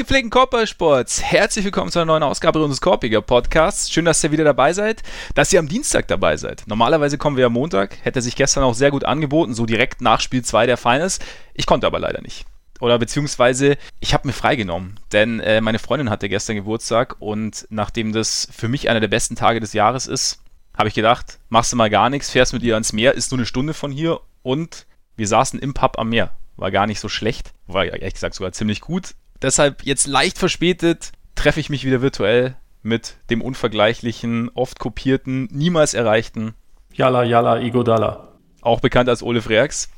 Gepflegten Korbballsports, herzlich willkommen zu einer neuen Ausgabe unseres Korpiger Podcasts. Schön, dass ihr wieder dabei seid, dass ihr am Dienstag dabei seid. Normalerweise kommen wir am Montag, hätte sich gestern auch sehr gut angeboten, so direkt nach Spiel 2 der Finals. Ich konnte aber leider nicht. Oder beziehungsweise, ich habe mir freigenommen, denn äh, meine Freundin hatte gestern Geburtstag und nachdem das für mich einer der besten Tage des Jahres ist, habe ich gedacht, machst du mal gar nichts, fährst mit ihr ans Meer, ist nur eine Stunde von hier und wir saßen im Pub am Meer. War gar nicht so schlecht, war ehrlich gesagt sogar ziemlich gut Deshalb jetzt leicht verspätet treffe ich mich wieder virtuell mit dem unvergleichlichen, oft kopierten, niemals erreichten Yalla Yalla Igodala. Auch bekannt als Ole Freaks.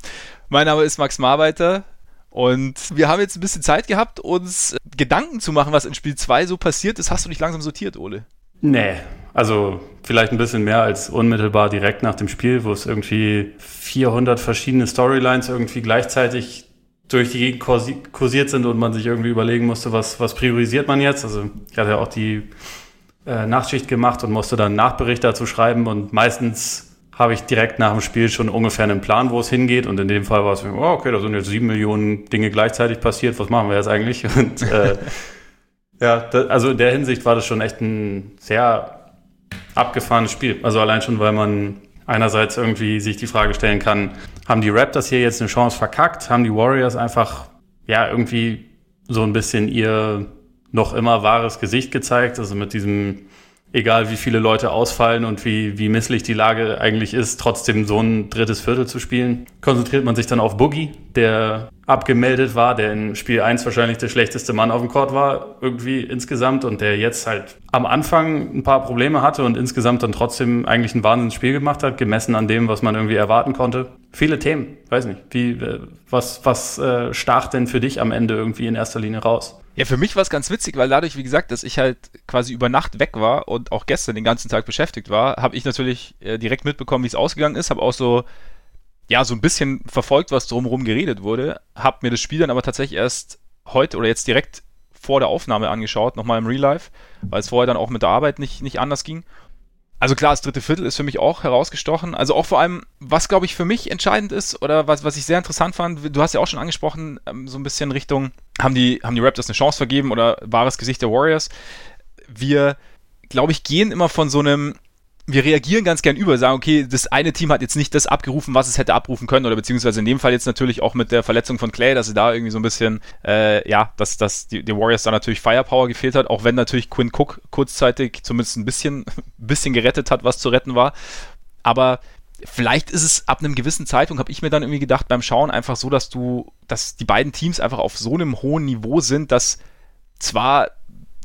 Mein Name ist Max Marbeiter und wir haben jetzt ein bisschen Zeit gehabt, uns Gedanken zu machen, was in Spiel 2 so passiert ist. Hast du dich langsam sortiert, Ole? Nee, also vielleicht ein bisschen mehr als unmittelbar direkt nach dem Spiel, wo es irgendwie 400 verschiedene Storylines irgendwie gleichzeitig durch die Gegend kursiert sind und man sich irgendwie überlegen musste, was, was priorisiert man jetzt. Also ich hatte ja auch die äh, Nachtschicht gemacht und musste dann Nachbericht dazu schreiben und meistens habe ich direkt nach dem Spiel schon ungefähr einen Plan, wo es hingeht und in dem Fall war es, oh, okay, da sind jetzt sieben Millionen Dinge gleichzeitig passiert, was machen wir jetzt eigentlich? Und äh, ja, da, also in der Hinsicht war das schon echt ein sehr abgefahrenes Spiel. Also allein schon, weil man einerseits irgendwie sich die Frage stellen kann, haben die Raptors hier jetzt eine Chance verkackt? Haben die Warriors einfach, ja, irgendwie so ein bisschen ihr noch immer wahres Gesicht gezeigt? Also mit diesem, egal wie viele Leute ausfallen und wie, wie misslich die Lage eigentlich ist, trotzdem so ein drittes Viertel zu spielen. Konzentriert man sich dann auf Boogie, der abgemeldet war, der in Spiel 1 wahrscheinlich der schlechteste Mann auf dem Court war, irgendwie insgesamt und der jetzt halt am Anfang ein paar Probleme hatte und insgesamt dann trotzdem eigentlich ein Wahnsinnsspiel gemacht hat, gemessen an dem, was man irgendwie erwarten konnte. Viele Themen, weiß nicht, wie, äh, was, was äh, stach denn für dich am Ende irgendwie in erster Linie raus? Ja, für mich war es ganz witzig, weil dadurch, wie gesagt, dass ich halt quasi über Nacht weg war und auch gestern den ganzen Tag beschäftigt war, habe ich natürlich äh, direkt mitbekommen, wie es ausgegangen ist, habe auch so ja, so ein bisschen verfolgt, was drumherum geredet wurde, habe mir das Spiel dann aber tatsächlich erst heute oder jetzt direkt vor der Aufnahme angeschaut, nochmal im Real Life, weil es vorher dann auch mit der Arbeit nicht, nicht anders ging. Also klar, das dritte Viertel ist für mich auch herausgestochen. Also auch vor allem, was glaube ich für mich entscheidend ist oder was, was ich sehr interessant fand, du hast ja auch schon angesprochen, ähm, so ein bisschen Richtung, haben die, haben die Raptors eine Chance vergeben oder wahres Gesicht der Warriors? Wir, glaube ich, gehen immer von so einem, wir reagieren ganz gern über, sagen, okay, das eine Team hat jetzt nicht das abgerufen, was es hätte abrufen können, oder beziehungsweise in dem Fall jetzt natürlich auch mit der Verletzung von Clay, dass sie da irgendwie so ein bisschen, äh, ja, dass, dass die, die Warriors da natürlich Firepower gefehlt hat, auch wenn natürlich Quinn Cook kurzzeitig zumindest ein bisschen, bisschen gerettet hat, was zu retten war. Aber vielleicht ist es ab einem gewissen Zeitpunkt, habe ich mir dann irgendwie gedacht, beim Schauen einfach so, dass du, dass die beiden Teams einfach auf so einem hohen Niveau sind, dass zwar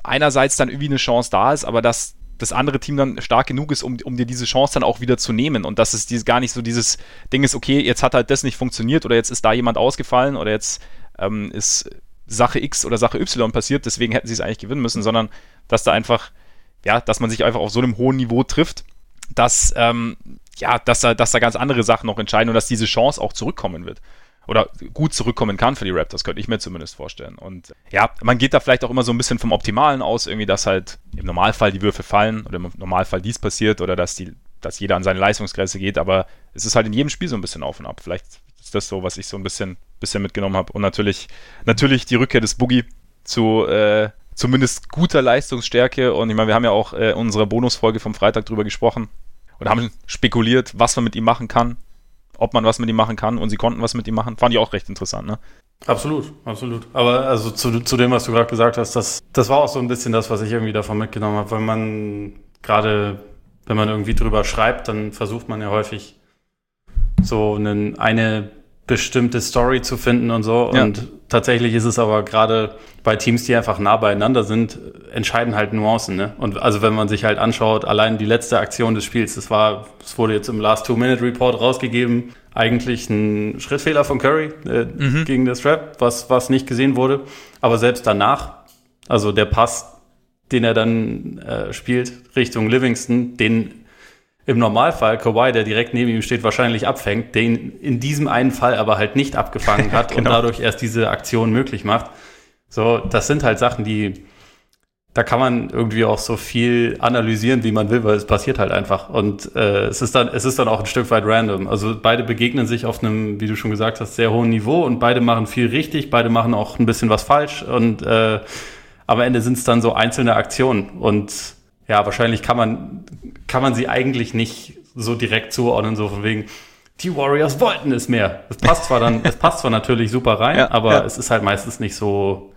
einerseits dann irgendwie eine Chance da ist, aber dass das andere Team dann stark genug ist, um, um dir diese Chance dann auch wieder zu nehmen. Und dass es dieses, gar nicht so dieses Ding ist, okay, jetzt hat halt das nicht funktioniert oder jetzt ist da jemand ausgefallen oder jetzt ähm, ist Sache X oder Sache Y passiert, deswegen hätten sie es eigentlich gewinnen müssen, sondern dass da einfach, ja, dass man sich einfach auf so einem hohen Niveau trifft, dass, ähm, ja, dass da, dass da ganz andere Sachen noch entscheiden und dass diese Chance auch zurückkommen wird oder gut zurückkommen kann für die Raptors, könnte ich mir zumindest vorstellen. Und ja, man geht da vielleicht auch immer so ein bisschen vom Optimalen aus, irgendwie, dass halt im Normalfall die Würfe fallen oder im Normalfall dies passiert oder dass die, dass jeder an seine Leistungsgrenze geht, aber es ist halt in jedem Spiel so ein bisschen auf und ab. Vielleicht ist das so, was ich so ein bisschen, bisschen mitgenommen habe. Und natürlich, natürlich die Rückkehr des Boogie zu äh, zumindest guter Leistungsstärke. Und ich meine, wir haben ja auch äh, in unserer Bonusfolge vom Freitag drüber gesprochen und haben spekuliert, was man mit ihm machen kann ob man was mit ihm machen kann und sie konnten was mit ihm machen, fand ich auch recht interessant, ne? Absolut, absolut. Aber also zu, zu dem, was du gerade gesagt hast, das, das war auch so ein bisschen das, was ich irgendwie davon mitgenommen habe, weil man gerade, wenn man irgendwie drüber schreibt, dann versucht man ja häufig so einen, eine bestimmte Story zu finden und so. Ja. Und tatsächlich ist es aber gerade bei Teams, die einfach nah beieinander sind, entscheiden halt Nuancen. Ne? Und also wenn man sich halt anschaut, allein die letzte Aktion des Spiels, das war, es wurde jetzt im Last Two-Minute-Report rausgegeben, eigentlich ein Schrittfehler von Curry äh, mhm. gegen das Trap, was, was nicht gesehen wurde. Aber selbst danach, also der Pass, den er dann äh, spielt Richtung Livingston, den im Normalfall Kawhi, der direkt neben ihm steht, wahrscheinlich abfängt, den in diesem einen Fall aber halt nicht abgefangen hat genau. und dadurch erst diese Aktion möglich macht. So, das sind halt Sachen, die da kann man irgendwie auch so viel analysieren, wie man will, weil es passiert halt einfach. Und äh, es ist dann, es ist dann auch ein Stück weit random. Also beide begegnen sich auf einem, wie du schon gesagt hast, sehr hohen Niveau und beide machen viel richtig, beide machen auch ein bisschen was falsch und äh, am Ende sind es dann so einzelne Aktionen. Und ja, wahrscheinlich kann man, kann man sie eigentlich nicht so direkt zuordnen, so von wegen, die Warriors wollten es mehr. Es passt zwar dann, es passt zwar natürlich super rein, ja, aber ja. es ist halt meistens nicht so,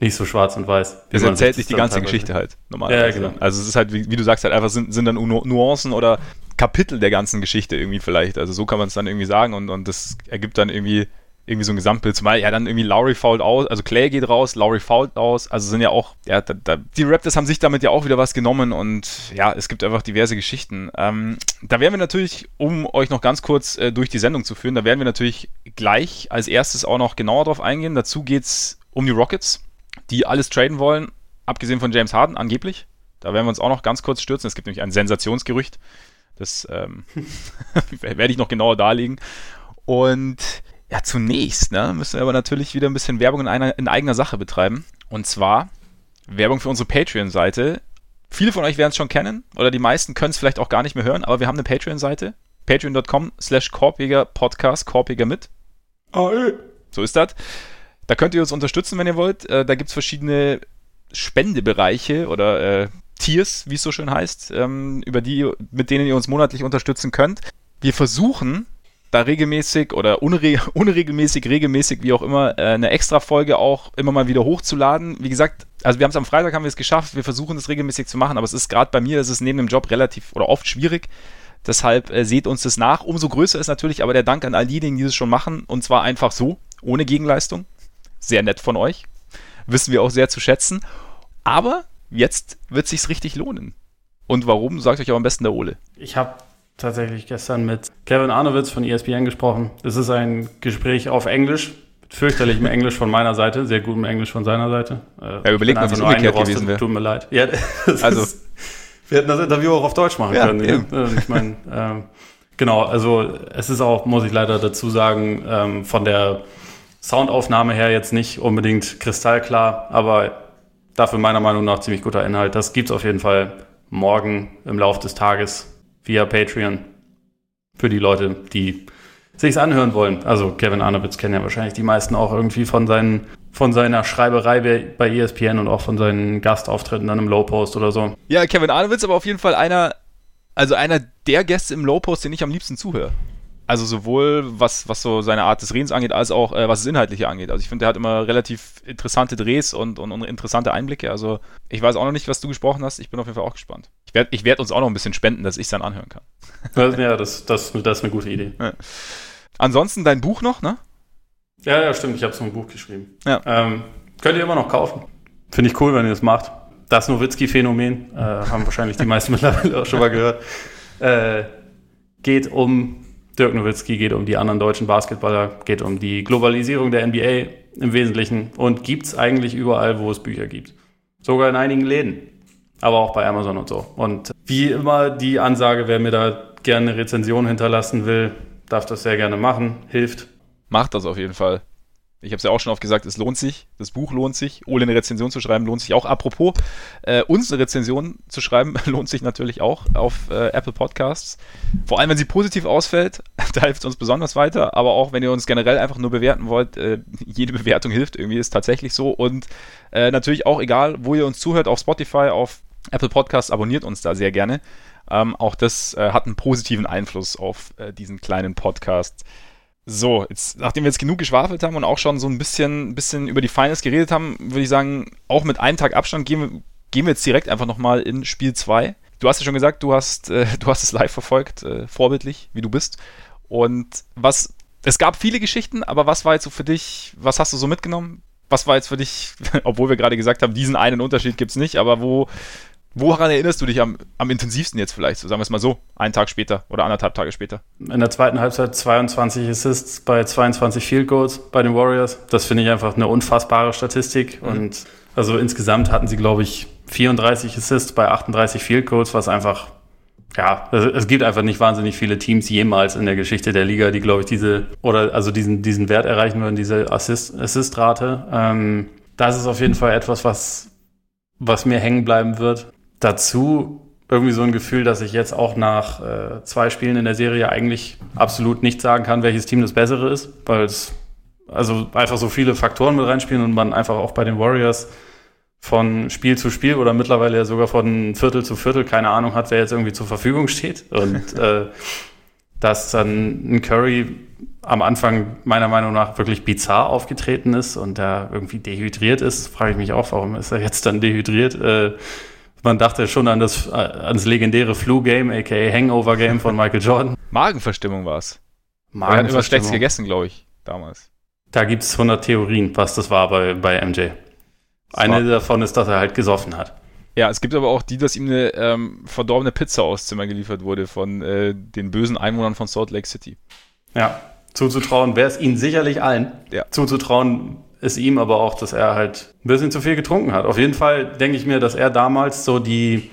nicht so schwarz und weiß. Es erzählt sich die ganze Geschichte halt, normalerweise. Ja, genau. Also es ist halt, wie, wie, du sagst, halt einfach sind, sind dann Nuancen oder Kapitel der ganzen Geschichte irgendwie vielleicht. Also so kann man es dann irgendwie sagen und, und das ergibt dann irgendwie, irgendwie so ein Gesamtbild. Zumal ja dann irgendwie Lowry fault aus, also Clay geht raus, Lowry fault aus. Also sind ja auch, ja, da, da, die Raptors haben sich damit ja auch wieder was genommen und ja, es gibt einfach diverse Geschichten. Ähm, da werden wir natürlich, um euch noch ganz kurz äh, durch die Sendung zu führen, da werden wir natürlich gleich als erstes auch noch genauer drauf eingehen. Dazu geht's um die Rockets die alles traden wollen, abgesehen von James Harden angeblich. Da werden wir uns auch noch ganz kurz stürzen. Es gibt nämlich ein Sensationsgerücht. Das ähm, werde ich noch genauer darlegen. Und ja, zunächst ne, müssen wir aber natürlich wieder ein bisschen Werbung in, einer, in eigener Sache betreiben. Und zwar Werbung für unsere Patreon-Seite. Viele von euch werden es schon kennen oder die meisten können es vielleicht auch gar nicht mehr hören, aber wir haben eine Patreon-Seite. Patreon.com slash Korbjäger Podcast, Korbjäger mit. Oh, so ist das. Da könnt ihr uns unterstützen, wenn ihr wollt. Äh, da gibt es verschiedene Spendebereiche oder äh, Tiers, wie es so schön heißt, ähm, über die, mit denen ihr uns monatlich unterstützen könnt. Wir versuchen da regelmäßig oder unre unregelmäßig, regelmäßig, wie auch immer, äh, eine extra Folge auch immer mal wieder hochzuladen. Wie gesagt, also wir haben es am Freitag haben wir es geschafft, wir versuchen es regelmäßig zu machen, aber es ist gerade bei mir, es ist neben dem Job relativ oder oft schwierig. Deshalb äh, seht uns das nach. Umso größer ist natürlich aber der Dank an all diejenigen, die es schon machen und zwar einfach so, ohne Gegenleistung. Sehr nett von euch. Wissen wir auch sehr zu schätzen. Aber jetzt wird sich's richtig lohnen. Und warum, sagt euch aber am besten der Ole. Ich habe tatsächlich gestern mit Kevin Arnowitz von ESPN gesprochen. Es ist ein Gespräch auf Englisch, mit fürchterlichem Englisch von meiner Seite, sehr gutem Englisch von seiner Seite. Äh, ja, überlegt mal, wie es umgekehrt gewesen wäre. Tut mir leid. Ja, also, ist, wir hätten das Interview auch auf Deutsch machen ja, können. Eben. Ich meine, ähm, genau, also es ist auch, muss ich leider dazu sagen, ähm, von der Soundaufnahme her jetzt nicht unbedingt kristallklar, aber dafür meiner Meinung nach ziemlich guter Inhalt. Das gibt's auf jeden Fall morgen im Laufe des Tages via Patreon für die Leute, die sich's anhören wollen. Also Kevin Arnowitz kennen ja wahrscheinlich die meisten auch irgendwie von seinen von seiner Schreiberei bei ESPN und auch von seinen Gastauftritten dann im Low Post oder so. Ja, Kevin Arnowitz aber auf jeden Fall einer also einer der Gäste im Low Post, den ich am liebsten zuhöre. Also sowohl was, was so seine Art des Redens angeht, als auch äh, was das Inhaltliche angeht. Also ich finde, er hat immer relativ interessante Drehs und, und, und, interessante Einblicke. Also ich weiß auch noch nicht, was du gesprochen hast. Ich bin auf jeden Fall auch gespannt. Ich werde ich werd uns auch noch ein bisschen spenden, dass ich es dann anhören kann. ja, das, das, das ist eine gute Idee. Ja. Ansonsten dein Buch noch, ne? Ja, ja, stimmt. Ich habe so ein Buch geschrieben. Ja. Ähm, könnt ihr immer noch kaufen. Finde ich cool, wenn ihr das macht. Das Nowitzki-Phänomen, äh, haben wahrscheinlich die meisten mittlerweile auch schon mal gehört. Äh, geht um Dirk Nowitzki, geht um die anderen deutschen Basketballer, geht um die Globalisierung der NBA im Wesentlichen und gibt es eigentlich überall, wo es Bücher gibt. Sogar in einigen Läden, aber auch bei Amazon und so. Und wie immer die Ansage, wer mir da gerne eine Rezension hinterlassen will, darf das sehr gerne machen, hilft. Macht das auf jeden Fall. Ich habe es ja auch schon oft gesagt, es lohnt sich. Das Buch lohnt sich. Ole eine Rezension zu schreiben lohnt sich auch. Apropos, äh, uns eine Rezension zu schreiben lohnt sich natürlich auch auf äh, Apple Podcasts. Vor allem, wenn sie positiv ausfällt, da hilft es uns besonders weiter. Aber auch, wenn ihr uns generell einfach nur bewerten wollt, äh, jede Bewertung hilft irgendwie, ist tatsächlich so. Und äh, natürlich auch egal, wo ihr uns zuhört, auf Spotify, auf Apple Podcasts, abonniert uns da sehr gerne. Ähm, auch das äh, hat einen positiven Einfluss auf äh, diesen kleinen Podcast. So, jetzt, nachdem wir jetzt genug geschwafelt haben und auch schon so ein bisschen, bisschen über die Finals geredet haben, würde ich sagen, auch mit einem Tag Abstand gehen wir, gehen wir jetzt direkt einfach nochmal in Spiel 2. Du hast ja schon gesagt, du hast, äh, du hast es live verfolgt, äh, vorbildlich, wie du bist. Und was, es gab viele Geschichten, aber was war jetzt so für dich, was hast du so mitgenommen? Was war jetzt für dich, obwohl wir gerade gesagt haben, diesen einen Unterschied gibt es nicht, aber wo, Woran erinnerst du dich am, am intensivsten jetzt vielleicht? So, sagen wir es mal so, einen Tag später oder anderthalb Tage später. In der zweiten Halbzeit 22 Assists bei 22 Field Goals bei den Warriors. Das finde ich einfach eine unfassbare Statistik. Mhm. Und also insgesamt hatten sie, glaube ich, 34 Assists bei 38 Field Goals, was einfach, ja, es gibt einfach nicht wahnsinnig viele Teams jemals in der Geschichte der Liga, die, glaube ich, diese, oder also diesen, diesen Wert erreichen würden, diese Assist-Rate. Assist ähm, das ist auf jeden Fall etwas, was was mir hängen bleiben wird. Dazu irgendwie so ein Gefühl, dass ich jetzt auch nach äh, zwei Spielen in der Serie eigentlich absolut nicht sagen kann, welches Team das bessere ist, weil es also einfach so viele Faktoren mit reinspielen und man einfach auch bei den Warriors von Spiel zu Spiel oder mittlerweile ja sogar von Viertel zu Viertel keine Ahnung hat, wer jetzt irgendwie zur Verfügung steht. Und äh, dass dann ein Curry am Anfang meiner Meinung nach wirklich bizarr aufgetreten ist und der irgendwie dehydriert ist, frage ich mich auch, warum ist er jetzt dann dehydriert? Äh, man dachte schon an das, äh, ans legendäre Flu-Game, aka Hangover-Game von Michael Jordan. Magenverstimmung war es. Er hat immer schlecht gegessen, glaube ich, damals. Da gibt es 100 Theorien, was das war bei, bei MJ. Eine war. davon ist, dass er halt gesoffen hat. Ja, es gibt aber auch die, dass ihm eine ähm, verdorbene Pizza aus Zimmer geliefert wurde von äh, den bösen Einwohnern von Salt Lake City. Ja, zuzutrauen wäre es ihnen sicherlich allen. Ja. Zuzutrauen ist ihm aber auch, dass er halt ein bisschen zu viel getrunken hat. Auf jeden Fall denke ich mir, dass er damals so die,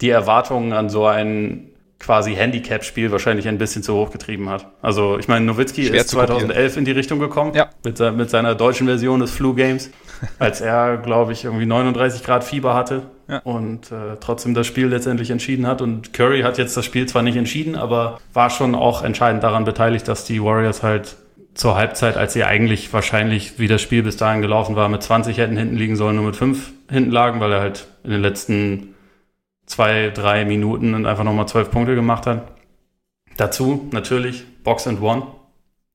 die Erwartungen an so einen quasi Handicap-Spiel wahrscheinlich ein bisschen zu hoch getrieben hat. Also ich meine, Nowitzki Schwer ist 2011 in die Richtung gekommen ja. mit, mit seiner deutschen Version des Flu-Games, als er, glaube ich, irgendwie 39 Grad Fieber hatte ja. und äh, trotzdem das Spiel letztendlich entschieden hat. Und Curry hat jetzt das Spiel zwar nicht entschieden, aber war schon auch entscheidend daran beteiligt, dass die Warriors halt zur Halbzeit, als sie eigentlich wahrscheinlich, wie das Spiel bis dahin gelaufen war, mit 20 hätten hinten liegen sollen, nur mit 5 hinten lagen, weil er halt in den letzten zwei, drei Minuten und einfach nochmal zwölf Punkte gemacht hat. Dazu natürlich Box and One.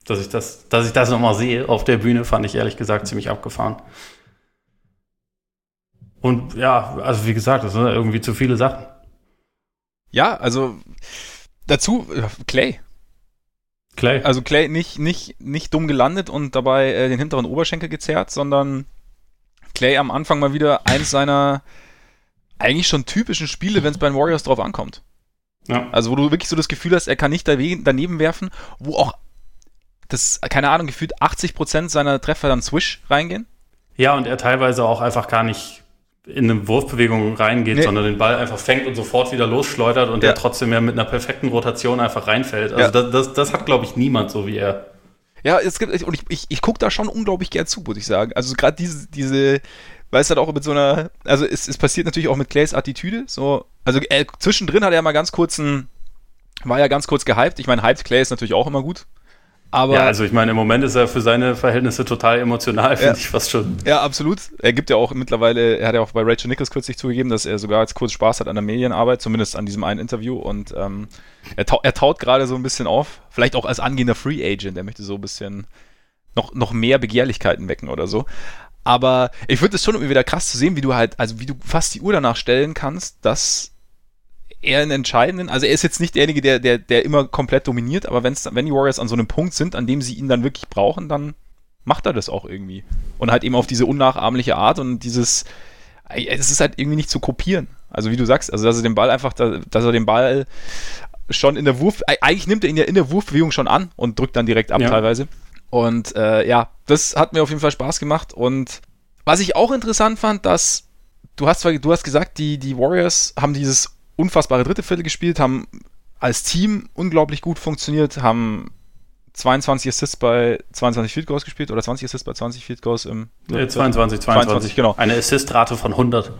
Dass ich das, dass ich das nochmal sehe auf der Bühne, fand ich ehrlich gesagt ziemlich abgefahren. Und ja, also wie gesagt, das sind irgendwie zu viele Sachen. Ja, also dazu Clay. Clay. Also Clay nicht, nicht, nicht dumm gelandet und dabei äh, den hinteren Oberschenkel gezerrt, sondern Clay am Anfang mal wieder eins seiner eigentlich schon typischen Spiele, wenn es bei den Warriors drauf ankommt. Ja. Also wo du wirklich so das Gefühl hast, er kann nicht daneben werfen, wo auch das, keine Ahnung, gefühlt 80% seiner Treffer dann Swish reingehen. Ja, und er teilweise auch einfach gar nicht in eine Wurfbewegung reingeht, nee. sondern den Ball einfach fängt und sofort wieder losschleudert und ja. der trotzdem ja mit einer perfekten Rotation einfach reinfällt. Also ja. das, das, das hat, glaube ich, niemand so wie er. Ja, es gibt, und ich, ich, ich gucke da schon unglaublich gern zu, muss ich sagen. Also gerade diese, diese, weil es halt auch mit so einer, also es, es passiert natürlich auch mit Clays Attitüde, so, also äh, zwischendrin hat er mal ganz kurz ein, war ja ganz kurz gehypt. Ich meine, hyped Clay ist natürlich auch immer gut. Aber ja, also ich meine, im Moment ist er für seine Verhältnisse total emotional, finde ja. ich fast schon. Ja, absolut. Er gibt ja auch mittlerweile, er hat ja auch bei Rachel Nichols kürzlich zugegeben, dass er sogar jetzt kurz Spaß hat an der Medienarbeit, zumindest an diesem einen Interview. Und ähm, er, ta er taut gerade so ein bisschen auf, vielleicht auch als angehender Free Agent, er möchte so ein bisschen noch, noch mehr Begehrlichkeiten wecken oder so. Aber ich finde es schon irgendwie wieder krass zu sehen, wie du halt, also wie du fast die Uhr danach stellen kannst, dass er einen entscheidenden, also er ist jetzt nicht derjenige, der, der, der immer komplett dominiert, aber wenn's, wenn die Warriors an so einem Punkt sind, an dem sie ihn dann wirklich brauchen, dann macht er das auch irgendwie. Und halt eben auf diese unnachahmliche Art und dieses, es ist halt irgendwie nicht zu kopieren. Also wie du sagst, also dass er den Ball einfach, dass er den Ball schon in der Wurf, eigentlich nimmt er ihn ja in der Wurfbewegung schon an und drückt dann direkt ab ja. teilweise. Und äh, ja, das hat mir auf jeden Fall Spaß gemacht. Und was ich auch interessant fand, dass du hast zwar, du hast gesagt, die, die Warriors haben dieses unfassbare dritte Viertel gespielt, haben als Team unglaublich gut funktioniert, haben 22 Assists bei 22 Field Goals gespielt oder 20 Assists bei 20 Field Goals im 22, 22, 22, genau. Eine Assistrate von 100.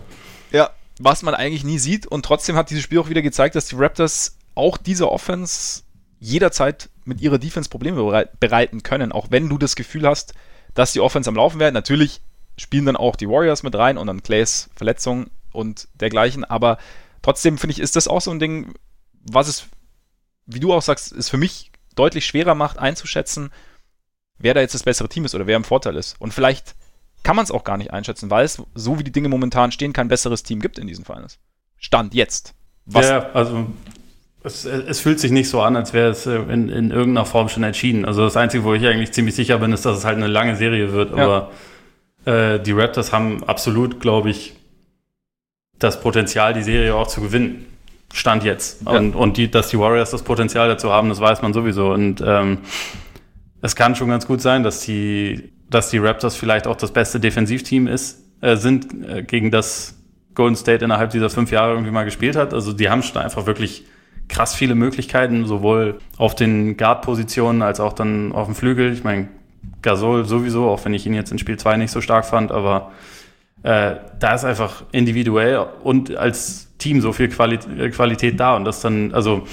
Ja, was man eigentlich nie sieht und trotzdem hat dieses Spiel auch wieder gezeigt, dass die Raptors auch diese Offense jederzeit mit ihrer Defense Probleme bereiten können, auch wenn du das Gefühl hast, dass die Offense am Laufen wäre. Natürlich spielen dann auch die Warriors mit rein und dann Clays Verletzung und dergleichen, aber trotzdem finde ich, ist das auch so ein Ding, was es, wie du auch sagst, es für mich deutlich schwerer macht einzuschätzen, wer da jetzt das bessere Team ist oder wer im Vorteil ist. Und vielleicht kann man es auch gar nicht einschätzen, weil es, so wie die Dinge momentan stehen, kein besseres Team gibt in diesen Finals. Stand jetzt. Was ja, also es, es, fühlt sich nicht so an, als wäre es äh, in, in, irgendeiner Form schon entschieden. Also das Einzige, wo ich eigentlich ziemlich sicher bin, ist, dass es halt eine lange Serie wird. Aber ja. äh, die Raptors haben absolut, glaube ich, das Potenzial, die Serie auch zu gewinnen. Stand jetzt. Ja. Und, und die, dass die Warriors das Potenzial dazu haben, das weiß man sowieso. Und ähm, es kann schon ganz gut sein, dass die, dass die Raptors vielleicht auch das beste Defensivteam ist, äh, sind, äh, gegen das Golden State innerhalb dieser fünf Jahre irgendwie mal gespielt hat. Also die haben schon einfach wirklich krass viele Möglichkeiten, sowohl auf den Guard-Positionen als auch dann auf dem Flügel. Ich meine, Gasol sowieso, auch wenn ich ihn jetzt in Spiel 2 nicht so stark fand, aber äh, da ist einfach individuell und als Team so viel Quali Qualität da und das dann, also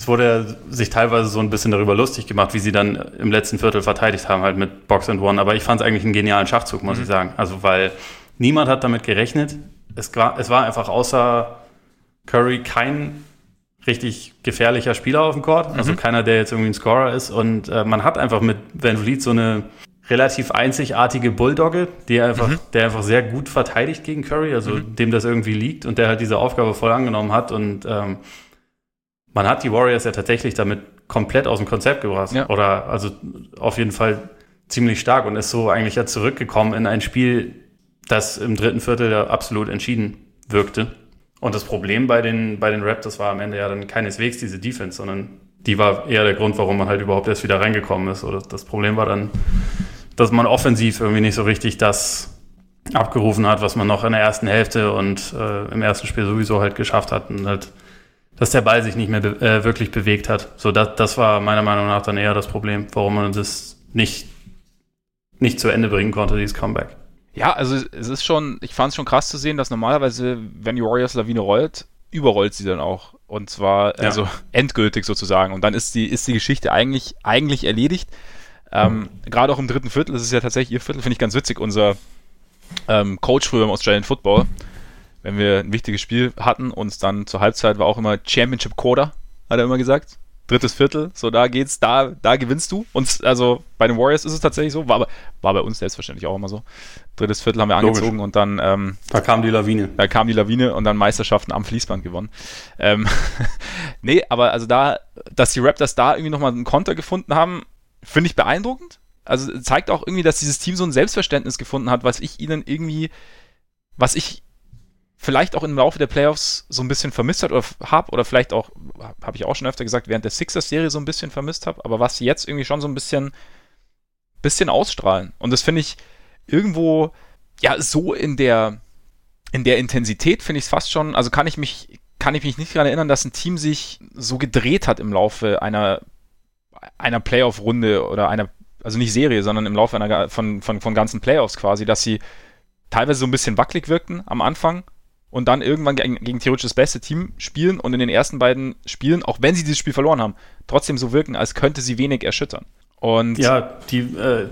es wurde sich teilweise so ein bisschen darüber lustig gemacht, wie sie dann im letzten Viertel verteidigt haben, halt mit Box and One. Aber ich fand es eigentlich einen genialen Schachzug, muss mhm. ich sagen. Also, weil niemand hat damit gerechnet. Es war, es war einfach außer Curry kein richtig gefährlicher Spieler auf dem Court. Also mhm. keiner, der jetzt irgendwie ein Scorer ist. Und äh, man hat einfach mit Van Vliet so eine relativ einzigartige Bulldogge, die einfach, mhm. der einfach sehr gut verteidigt gegen Curry, also mhm. dem das irgendwie liegt und der halt diese Aufgabe voll angenommen hat. Und ähm, man hat die Warriors ja tatsächlich damit komplett aus dem Konzept gebracht. Ja. Oder also auf jeden Fall ziemlich stark und ist so eigentlich ja zurückgekommen in ein Spiel, das im dritten Viertel ja absolut entschieden wirkte. Und das Problem bei den, bei den Raptors war am Ende ja dann keineswegs diese Defense, sondern die war eher der Grund, warum man halt überhaupt erst wieder reingekommen ist. Oder das Problem war dann, dass man offensiv irgendwie nicht so richtig das abgerufen hat, was man noch in der ersten Hälfte und äh, im ersten Spiel sowieso halt geschafft hat. Und halt dass der Ball sich nicht mehr be äh, wirklich bewegt hat. So, das, das war meiner Meinung nach dann eher das Problem, warum man das nicht, nicht zu Ende bringen konnte, dieses Comeback. Ja, also es ist schon, ich fand es schon krass zu sehen, dass normalerweise, wenn die Warriors Lawine rollt, überrollt sie dann auch. Und zwar, ja. also endgültig sozusagen. Und dann ist die, ist die Geschichte eigentlich, eigentlich erledigt. Ähm. Gerade auch im dritten Viertel, das ist ja tatsächlich ihr Viertel, finde ich ganz witzig. Unser ähm, Coach früher im Australian Football, wenn wir ein wichtiges Spiel hatten und dann zur Halbzeit war auch immer Championship Quarter, hat er immer gesagt. Drittes Viertel, so da geht's, da, da gewinnst du. Und also bei den Warriors ist es tatsächlich so, war, war bei uns selbstverständlich auch immer so. Drittes Viertel haben wir Logisch. angezogen und dann. Ähm, da kam die Lawine. Da kam die Lawine und dann Meisterschaften am Fließband gewonnen. Ähm, nee, aber also da, dass die Raptors da irgendwie nochmal einen Konter gefunden haben, finde ich beeindruckend. Also zeigt auch irgendwie, dass dieses Team so ein Selbstverständnis gefunden hat, was ich ihnen irgendwie, was ich vielleicht auch im Laufe der Playoffs so ein bisschen vermisst hat oder habe oder vielleicht auch, habe ich auch schon öfter gesagt, während der Sixers-Serie so ein bisschen vermisst habe, aber was sie jetzt irgendwie schon so ein bisschen, bisschen ausstrahlen. Und das finde ich irgendwo, ja, so in der, in der Intensität finde ich es fast schon, also kann ich mich, kann ich mich nicht daran erinnern, dass ein Team sich so gedreht hat im Laufe einer, einer Playoff-Runde oder einer, also nicht Serie, sondern im Laufe einer, von, von, von ganzen Playoffs quasi, dass sie teilweise so ein bisschen wackelig wirkten am Anfang und dann irgendwann gegen, gegen theoretisch das beste Team spielen und in den ersten beiden Spielen, auch wenn sie dieses Spiel verloren haben, trotzdem so wirken, als könnte sie wenig erschüttern. Und ja, die, äh,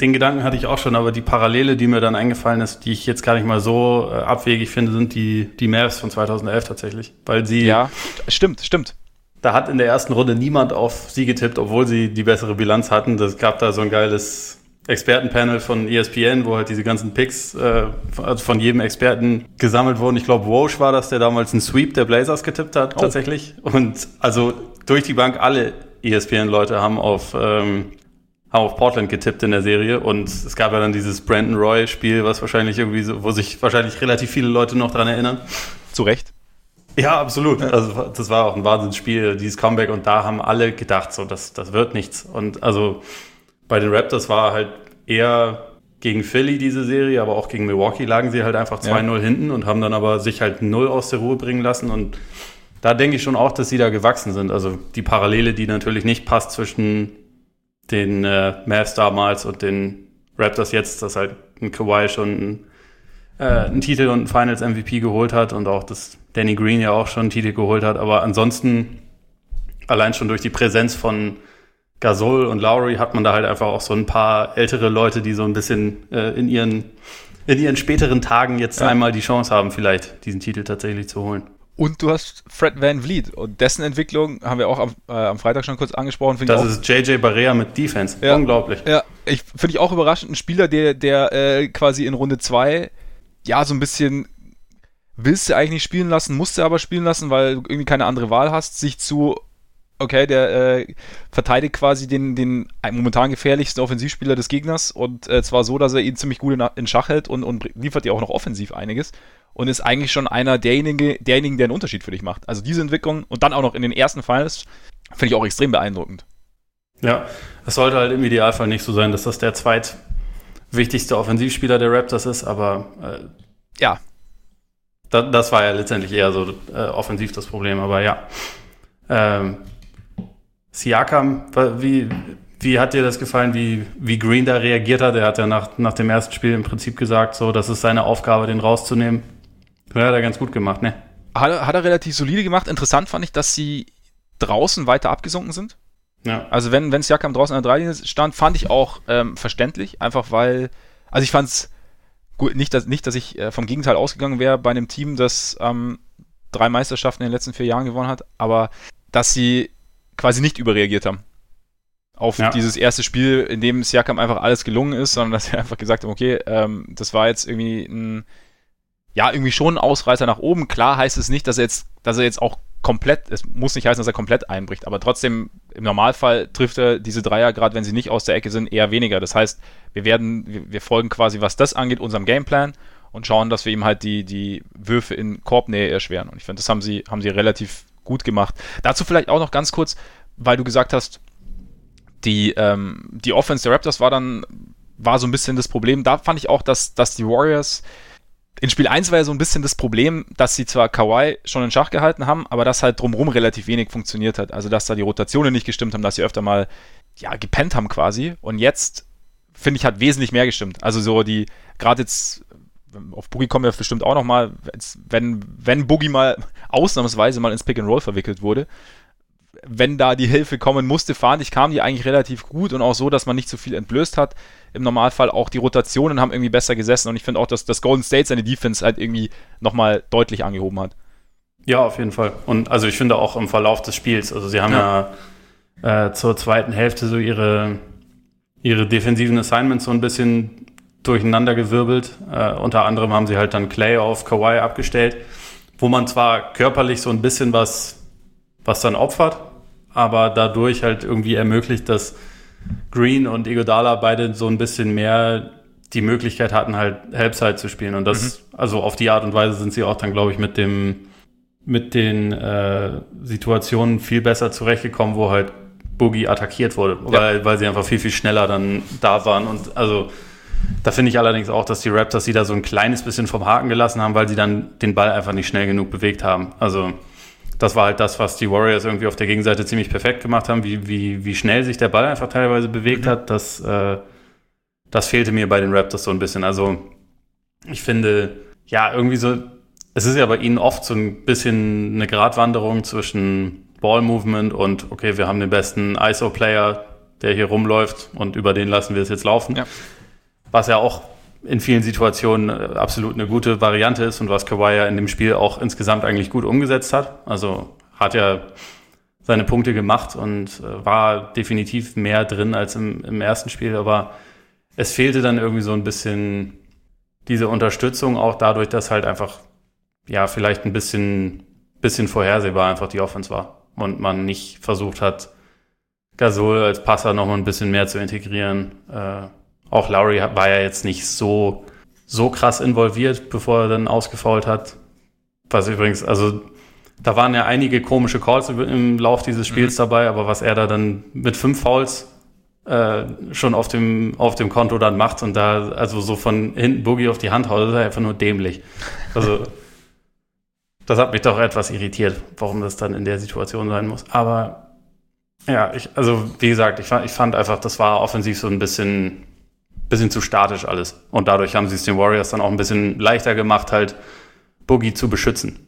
den Gedanken hatte ich auch schon, aber die Parallele, die mir dann eingefallen ist, die ich jetzt gar nicht mal so äh, abwegig finde, sind die, die Mavs von 2011 tatsächlich. Weil sie. Ja, stimmt, stimmt. Da hat in der ersten Runde niemand auf sie getippt, obwohl sie die bessere Bilanz hatten. Das gab da so ein geiles Expertenpanel von ESPN, wo halt diese ganzen Picks äh, also von jedem Experten gesammelt wurden. Ich glaube, Walsh war das, der damals einen Sweep der Blazers getippt hat, oh. tatsächlich. Und also durch die Bank alle ESPN-Leute haben auf ähm, haben auf Portland getippt in der Serie und es gab ja dann dieses Brandon Roy-Spiel, was wahrscheinlich irgendwie so, wo sich wahrscheinlich relativ viele Leute noch dran erinnern. Zu Recht. Ja, absolut. Also das war auch ein Wahnsinnsspiel, dieses Comeback und da haben alle gedacht, so das, das wird nichts. Und also bei den Raptors war halt eher gegen Philly diese Serie, aber auch gegen Milwaukee lagen sie halt einfach 2-0 ja. hinten und haben dann aber sich halt null aus der Ruhe bringen lassen und da denke ich schon auch, dass sie da gewachsen sind. Also die Parallele, die natürlich nicht passt zwischen den äh, Mavs damals und den Raptors jetzt, dass halt ein Kawhi schon äh, einen Titel und ein Finals MVP geholt hat und auch, dass Danny Green ja auch schon einen Titel geholt hat. Aber ansonsten allein schon durch die Präsenz von Gasol und Lowry hat man da halt einfach auch so ein paar ältere Leute, die so ein bisschen äh, in ihren in ihren späteren Tagen jetzt ja. einmal die Chance haben, vielleicht diesen Titel tatsächlich zu holen. Und du hast Fred Van Vliet und dessen Entwicklung haben wir auch am, äh, am Freitag schon kurz angesprochen. Das ist JJ Barrea mit Defense. Ja. Unglaublich. Ja, ich finde ich auch überraschend. Ein Spieler, der, der äh, quasi in Runde 2 ja so ein bisschen willst du eigentlich nicht spielen lassen, musst du aber spielen lassen, weil du irgendwie keine andere Wahl hast, sich zu okay, der äh, verteidigt quasi den, den momentan gefährlichsten Offensivspieler des Gegners und äh, zwar so, dass er ihn ziemlich gut in, in Schach hält und, und liefert ja auch noch offensiv einiges und ist eigentlich schon einer derjenige, derjenigen, der einen Unterschied für dich macht. Also diese Entwicklung und dann auch noch in den ersten Finals finde ich auch extrem beeindruckend. Ja, es sollte halt im Idealfall nicht so sein, dass das der zweitwichtigste Offensivspieler der Raptors ist, aber äh, ja. Da, das war ja letztendlich eher so äh, offensiv das Problem, aber ja. Ähm, Siakam, wie, Wie hat dir das gefallen, wie, wie Green da reagiert hat? Er hat ja nach, nach dem ersten Spiel im Prinzip gesagt, so, das ist seine Aufgabe, den rauszunehmen. Ja, hat er ganz gut gemacht, ne? Hat, er- hat er relativ solide gemacht. Interessant fand ich, dass sie draußen weiter abgesunken sind. Ja. Also wenn, wenn Siakam draußen an der Dreilinie stand, fand ich auch ähm, verständlich, einfach weil, also ich fand's gut, nicht, dass, nicht, dass ich äh, vom Gegenteil ausgegangen wäre bei einem Team, das ähm, drei Meisterschaften in den letzten vier Jahren gewonnen hat, aber dass sie quasi nicht überreagiert haben auf Ja. dieses erste Spiel, in dem Siakam einfach alles gelungen ist, sondern dass sie einfach gesagt haben, okay, ähm, das war jetzt irgendwie ein, ja, irgendwie schon ein Ausreißer nach oben. Klar heißt es nicht, dass er jetzt, dass er jetzt auch komplett, es muss nicht heißen, dass er komplett einbricht, aber trotzdem im Normalfall trifft er diese Dreier, gerade wenn sie nicht aus der Ecke sind, eher weniger. Das heißt, wir werden, wir, wir folgen quasi, was das angeht, unserem Gameplan und schauen, dass wir ihm halt die, die Würfe in Korbnähe erschweren. Und ich finde, das haben sie, haben sie relativ gut gemacht. Dazu vielleicht auch noch ganz kurz, weil du gesagt hast, die, ähm, die Offense der Raptors war dann, war so ein bisschen das Problem. Da fand ich auch, dass, dass die Warriors in Spiel 1 war ja so ein bisschen das Problem, dass sie zwar Kawhi schon in Schach gehalten haben, aber dass halt drumherum relativ wenig funktioniert hat. Also, dass da die Rotationen nicht gestimmt haben, dass sie öfter mal, ja, gepennt haben quasi. Und jetzt, finde ich, hat wesentlich mehr gestimmt. Also so die, gerade jetzt, auf Boogie kommen wir bestimmt auch nochmal, wenn, wenn Boogie mal ausnahmsweise mal ins Pick and Roll verwickelt wurde, wenn da die Hilfe kommen musste, fand ich, kam die eigentlich relativ gut und auch so, dass man nicht so viel entblößt hat. Im Normalfall auch die Rotationen haben irgendwie besser gesessen und ich finde auch, dass das Golden State seine Defense halt irgendwie nochmal deutlich angehoben hat. Ja, auf jeden Fall. Und also ich finde auch im Verlauf des Spiels, also sie haben ja, äh, zur zweiten Hälfte so ihre, ihre defensiven Assignments so ein bisschen durcheinandergewirbelt. Äh, unter anderem haben sie halt dann Clay auf Kawhi abgestellt, wo man zwar körperlich so ein bisschen was, was dann opfert, aber dadurch halt irgendwie ermöglicht, dass Green und Iguodala beide so ein bisschen mehr die Möglichkeit hatten, halt Helpside zu spielen. Und das, also auf die Art und Weise sind sie auch dann, glaube ich, mit dem, mit den äh, Situationen viel besser zurechtgekommen, wo halt Boogie attackiert wurde, Ja. weil, weil sie einfach viel, viel schneller dann da waren. Und also da finde ich allerdings auch, dass die Raptors sie da so ein kleines bisschen vom Haken gelassen haben, weil sie dann den Ball einfach nicht schnell genug bewegt haben. Also das war halt das, was die Warriors irgendwie auf der Gegenseite ziemlich perfekt gemacht haben, wie, wie, wie schnell sich der Ball einfach teilweise bewegt hat. Das, äh, das fehlte mir bei den Raptors so ein bisschen. Also ich finde, ja, irgendwie so, es ist ja bei ihnen oft so ein bisschen eine Gratwanderung zwischen Ball-Movement und, okay, wir haben den besten ISO-Player, der hier rumläuft und über den lassen wir es jetzt laufen. Ja. Was ja auch in vielen Situationen äh, absolut eine gute Variante ist und was Kawhi ja in dem Spiel auch insgesamt eigentlich gut umgesetzt hat. Also hat ja seine Punkte gemacht und äh, war definitiv mehr drin als im, im ersten Spiel, aber es fehlte dann irgendwie so ein bisschen diese Unterstützung, auch dadurch, dass halt einfach, ja, vielleicht ein bisschen, bisschen vorhersehbar einfach die Offense war und man nicht versucht hat, Gasol als Passer noch mal ein bisschen mehr zu integrieren. Äh, auch Lowry war ja jetzt nicht so, so krass involviert, bevor er dann ausgefault hat. Was übrigens, also da waren ja einige komische Calls im Lauf dieses Spiels dabei, aber was er da dann mit fünf Fouls äh, schon auf dem, auf dem Konto dann macht und da also so von hinten Boogie auf die Hand haut, das ist einfach nur dämlich. Also das hat mich doch etwas irritiert, warum das dann in der Situation sein muss. Aber ja, ich, also wie gesagt, ich ich fand einfach, das war offensiv so ein bisschen, bisschen zu statisch alles. Und dadurch haben sie es den Warriors dann auch ein bisschen leichter gemacht, halt Boogie zu beschützen.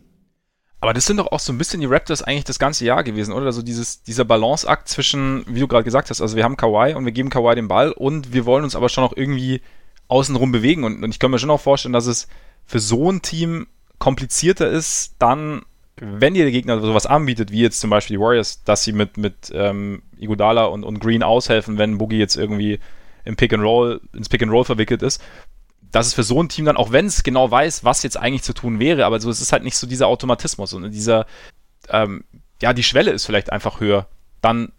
Aber das sind doch auch so ein bisschen die Raptors eigentlich das ganze Jahr gewesen, oder? Also dieses, dieser Balanceakt zwischen, wie du gerade gesagt hast, also wir haben Kawhi und wir geben Kawhi den Ball und wir wollen uns aber schon auch irgendwie außenrum bewegen. Und, und ich kann mir schon auch vorstellen, dass es für so ein Team komplizierter ist, dann, wenn dir der Gegner sowas anbietet, wie jetzt zum Beispiel die Warriors, dass sie mit, mit ähm, Iguodala und, und Green aushelfen, wenn Boogie jetzt irgendwie im Pick and Roll, ins Pick and Roll verwickelt ist, dass es für so ein Team dann, auch wenn es genau weiß, was jetzt eigentlich zu tun wäre, aber so, es ist halt nicht so dieser Automatismus und dieser, ähm, ja, die Schwelle ist vielleicht einfach höher, dann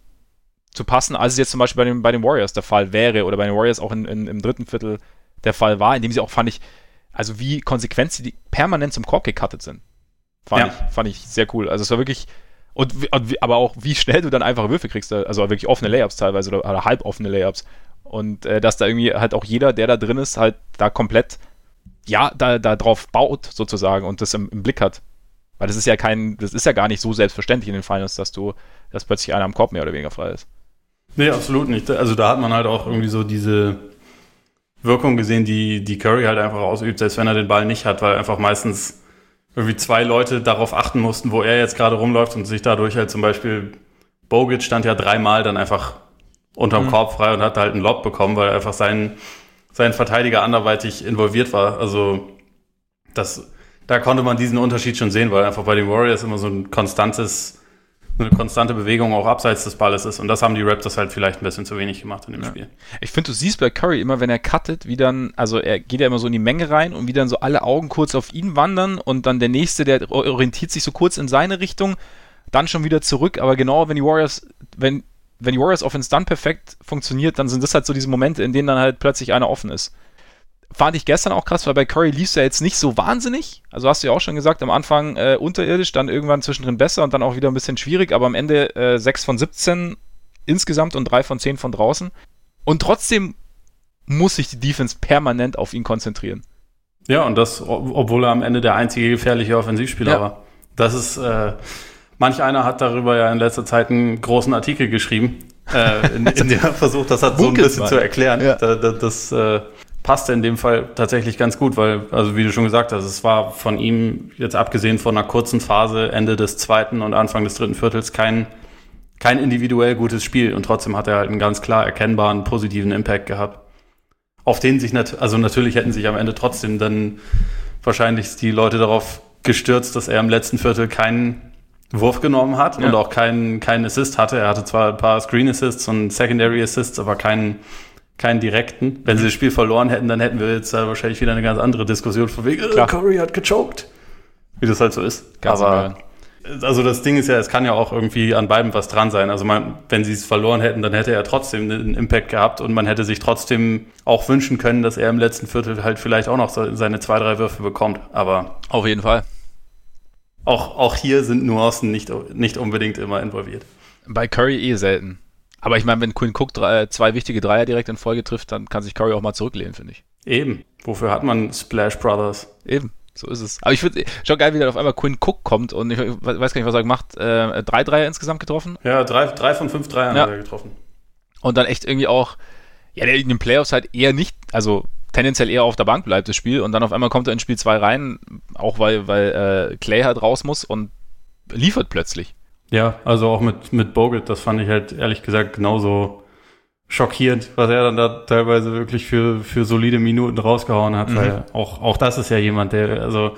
zu passen, als es jetzt zum Beispiel bei den, bei den Warriors der Fall wäre oder bei den Warriors auch in, in, im dritten Viertel der Fall war, indem sie auch, fand ich, also wie konsequent sie die permanent zum Korb gecuttet sind. Fand, Ja. ich, fand ich sehr cool. Also es war wirklich, und, aber auch wie schnell du dann einfach Würfe kriegst, also wirklich offene Layups teilweise oder, oder halb offene Layups. Und äh, dass da irgendwie halt auch jeder, der da drin ist, halt da komplett, ja, da, da drauf baut sozusagen und das im, im Blick hat. Weil das ist ja kein, das ist ja gar nicht so selbstverständlich in den Finals, dass du, dass plötzlich einer am Korb mehr oder weniger frei ist. Nee, absolut nicht. Also da hat man halt auch irgendwie so diese Wirkung gesehen, die, die Curry halt einfach ausübt, selbst wenn er den Ball nicht hat, weil einfach meistens irgendwie zwei Leute darauf achten mussten, wo er jetzt gerade rumläuft und sich dadurch halt zum Beispiel Bogut stand ja dreimal dann einfach unterm mhm. Korb frei und hat halt einen Lob bekommen, weil einfach sein, sein Verteidiger anderweitig involviert war. Also das, da konnte man diesen Unterschied schon sehen, weil einfach bei den Warriors immer so ein konstantes eine konstante Bewegung auch abseits des Balles ist. Und das haben die Raptors halt vielleicht ein bisschen zu wenig gemacht in dem ja. Spiel. Ich finde, du siehst bei Curry immer, wenn er cuttet, wie dann, also er geht ja immer so in die Menge rein und wie dann so alle Augen kurz auf ihn wandern und dann der nächste, der orientiert sich so kurz in seine Richtung, dann schon wieder zurück. Aber genau, wenn die Warriors, wenn, wenn die Warriors Offense dann perfekt funktioniert, dann sind das halt so diese Momente, in denen dann halt plötzlich einer offen ist fand ich gestern auch krass, weil bei Curry lief es ja jetzt nicht so wahnsinnig. Also hast du ja auch schon gesagt, am Anfang äh, unterirdisch, dann irgendwann zwischendrin besser und dann auch wieder ein bisschen schwierig, aber am Ende äh, 6 von 17 insgesamt und 3 von 10 von draußen. Und trotzdem muss sich die Defense permanent auf ihn konzentrieren. Ja, und das, obwohl er am Ende der einzige gefährliche Offensivspieler ja. war. Das ist, äh, manch einer hat darüber ja in letzter Zeit einen großen Artikel geschrieben, äh, in, in dem er versucht, das hat so ein bisschen zu erklären. Ja. Da, da, das, äh, passte in dem Fall tatsächlich ganz gut, weil, also wie du schon gesagt hast, es war von ihm, jetzt abgesehen von einer kurzen Phase, Ende des zweiten und Anfang des dritten Viertels, kein, kein individuell gutes Spiel und trotzdem hat er halt einen ganz klar erkennbaren positiven Impact gehabt. Auf den sich, nat also natürlich hätten sich am Ende trotzdem dann wahrscheinlich die Leute darauf gestürzt, dass er im letzten Viertel keinen Wurf genommen hat ja. und auch keinen, keinen Assist hatte. Er hatte zwar ein paar Screen Assists und Secondary Assists, aber keinen keinen direkten. Wenn sie das Spiel verloren hätten, dann hätten wir jetzt wahrscheinlich wieder eine ganz andere Diskussion von wegen, äh, Curry hat gechoked. Wie das halt so ist. Ganz Aber also das Ding ist ja, es kann ja auch irgendwie an beiden was dran sein. Also man, wenn sie es verloren hätten, dann hätte er trotzdem einen Impact gehabt und man hätte sich trotzdem auch wünschen können, dass er im letzten Viertel halt vielleicht auch noch seine zwei, drei Würfe bekommt. Aber auf jeden Fall. Auch, auch hier sind Nuancen nicht, nicht unbedingt immer involviert. Bei Curry eh selten. Aber ich meine, wenn Quinn Cook drei, zwei wichtige Dreier direkt in Folge trifft, dann kann sich Curry auch mal zurücklehnen, finde ich. Eben. Wofür hat man Splash Brothers? Eben. So ist es. Aber ich finde schon geil, wie dann auf einmal Quinn Cook kommt und ich weiß gar nicht, was er gemacht äh, Drei Dreier insgesamt getroffen? Ja, drei, drei von fünf Dreiern ja. hat er getroffen. Und dann echt irgendwie auch, ja, in den Playoffs halt eher nicht, also tendenziell eher auf der Bank bleibt, das Spiel. Und dann auf einmal kommt er in Spiel 2 rein, auch weil, weil äh, Clay halt raus muss und liefert plötzlich. Ja, also auch mit, mit Bogut, das fand ich halt ehrlich gesagt genauso schockierend, was er dann da teilweise wirklich für, für solide Minuten rausgehauen hat, mhm. weil auch, auch das ist ja jemand, der, also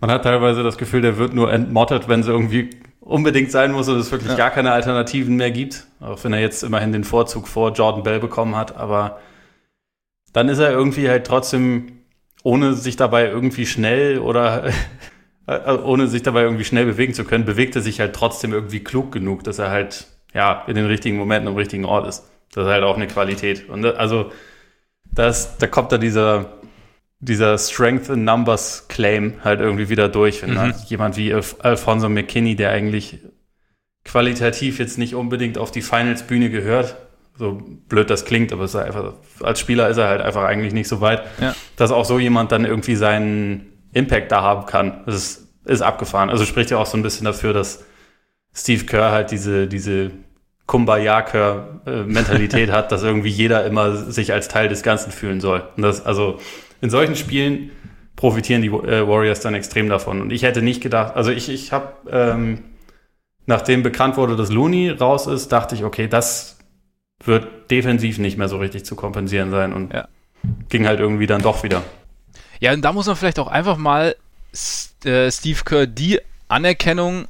man hat teilweise das Gefühl, der wird nur entmottet, wenn es irgendwie unbedingt sein muss und es wirklich ja. gar keine Alternativen mehr gibt. Auch wenn er jetzt immerhin den Vorzug vor Jordan Bell bekommen hat, aber dann ist er irgendwie halt trotzdem, ohne sich dabei irgendwie schnell oder äh, äh, ohne sich dabei irgendwie schnell bewegen zu können, bewegt er sich halt trotzdem irgendwie klug genug, dass er halt ja in den richtigen Momenten am richtigen Ort ist. Das ist halt auch eine Qualität. Und äh, also das, da kommt da dieser dieser Strength in Numbers Claim halt irgendwie wieder durch. Wenn mhm. jemand wie Alf Alfonso McKinney, der eigentlich qualitativ jetzt nicht unbedingt auf die Finals-Bühne gehört, so blöd das klingt, aber einfach, als Spieler ist er halt einfach eigentlich nicht so weit, ja. dass auch so jemand dann irgendwie seinen Impact da haben kann. Das ist, ist abgefahren. Also spricht ja auch so ein bisschen dafür, dass Steve Kerr halt diese, diese Kumbaya-Mentalität hat, dass irgendwie jeder immer sich als Teil des Ganzen fühlen soll. Und das, also in solchen Spielen profitieren die äh, Warriors dann extrem davon. Und ich hätte nicht gedacht, also ich, ich habe, ähm, nachdem bekannt wurde, dass Looney raus ist, dachte ich, okay, das wird defensiv nicht mehr so richtig zu kompensieren sein. Und ja. ging halt irgendwie dann doch wieder. Ja, und da muss man vielleicht auch einfach mal äh, Steve Kerr die Anerkennung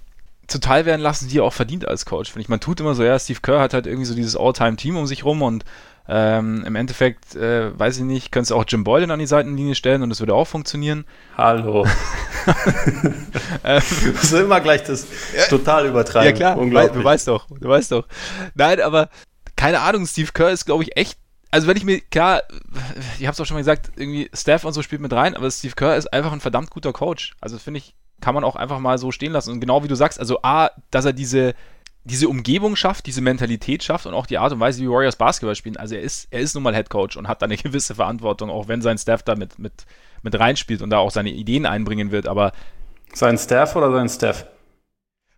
zuteil werden lassen, die er auch verdient als Coach. Finde ich, man tut immer so, ja, Steve Kerr hat halt irgendwie so dieses All-Time-Team um sich rum und ähm, im Endeffekt, äh, weiß ich nicht, könntest du auch Jim Boylan an die Seitenlinie stellen und das würde auch funktionieren. Hallo. ähm, das ist immer gleich das total übertreiben. Ja klar, Unglaublich. du weißt doch, du weißt doch. Nein, aber keine Ahnung, Steve Kerr ist, glaube ich, echt also wenn ich mir, klar, ich habe es auch schon mal gesagt, irgendwie Steph und so spielt mit rein, aber Steve Kerr ist einfach ein verdammt guter Coach. Also finde ich, kann man auch einfach mal so stehen lassen. Und genau wie du sagst, also A, dass er diese, diese Umgebung schafft, diese Mentalität schafft und auch die Art und Weise, wie Warriors Basketball spielen. Also er ist, er ist nun mal Head Coach und hat da eine gewisse Verantwortung, auch wenn sein Staff da mit, mit, mit reinspielt und da auch seine Ideen einbringen wird. Aber sein Staff oder sein Staff?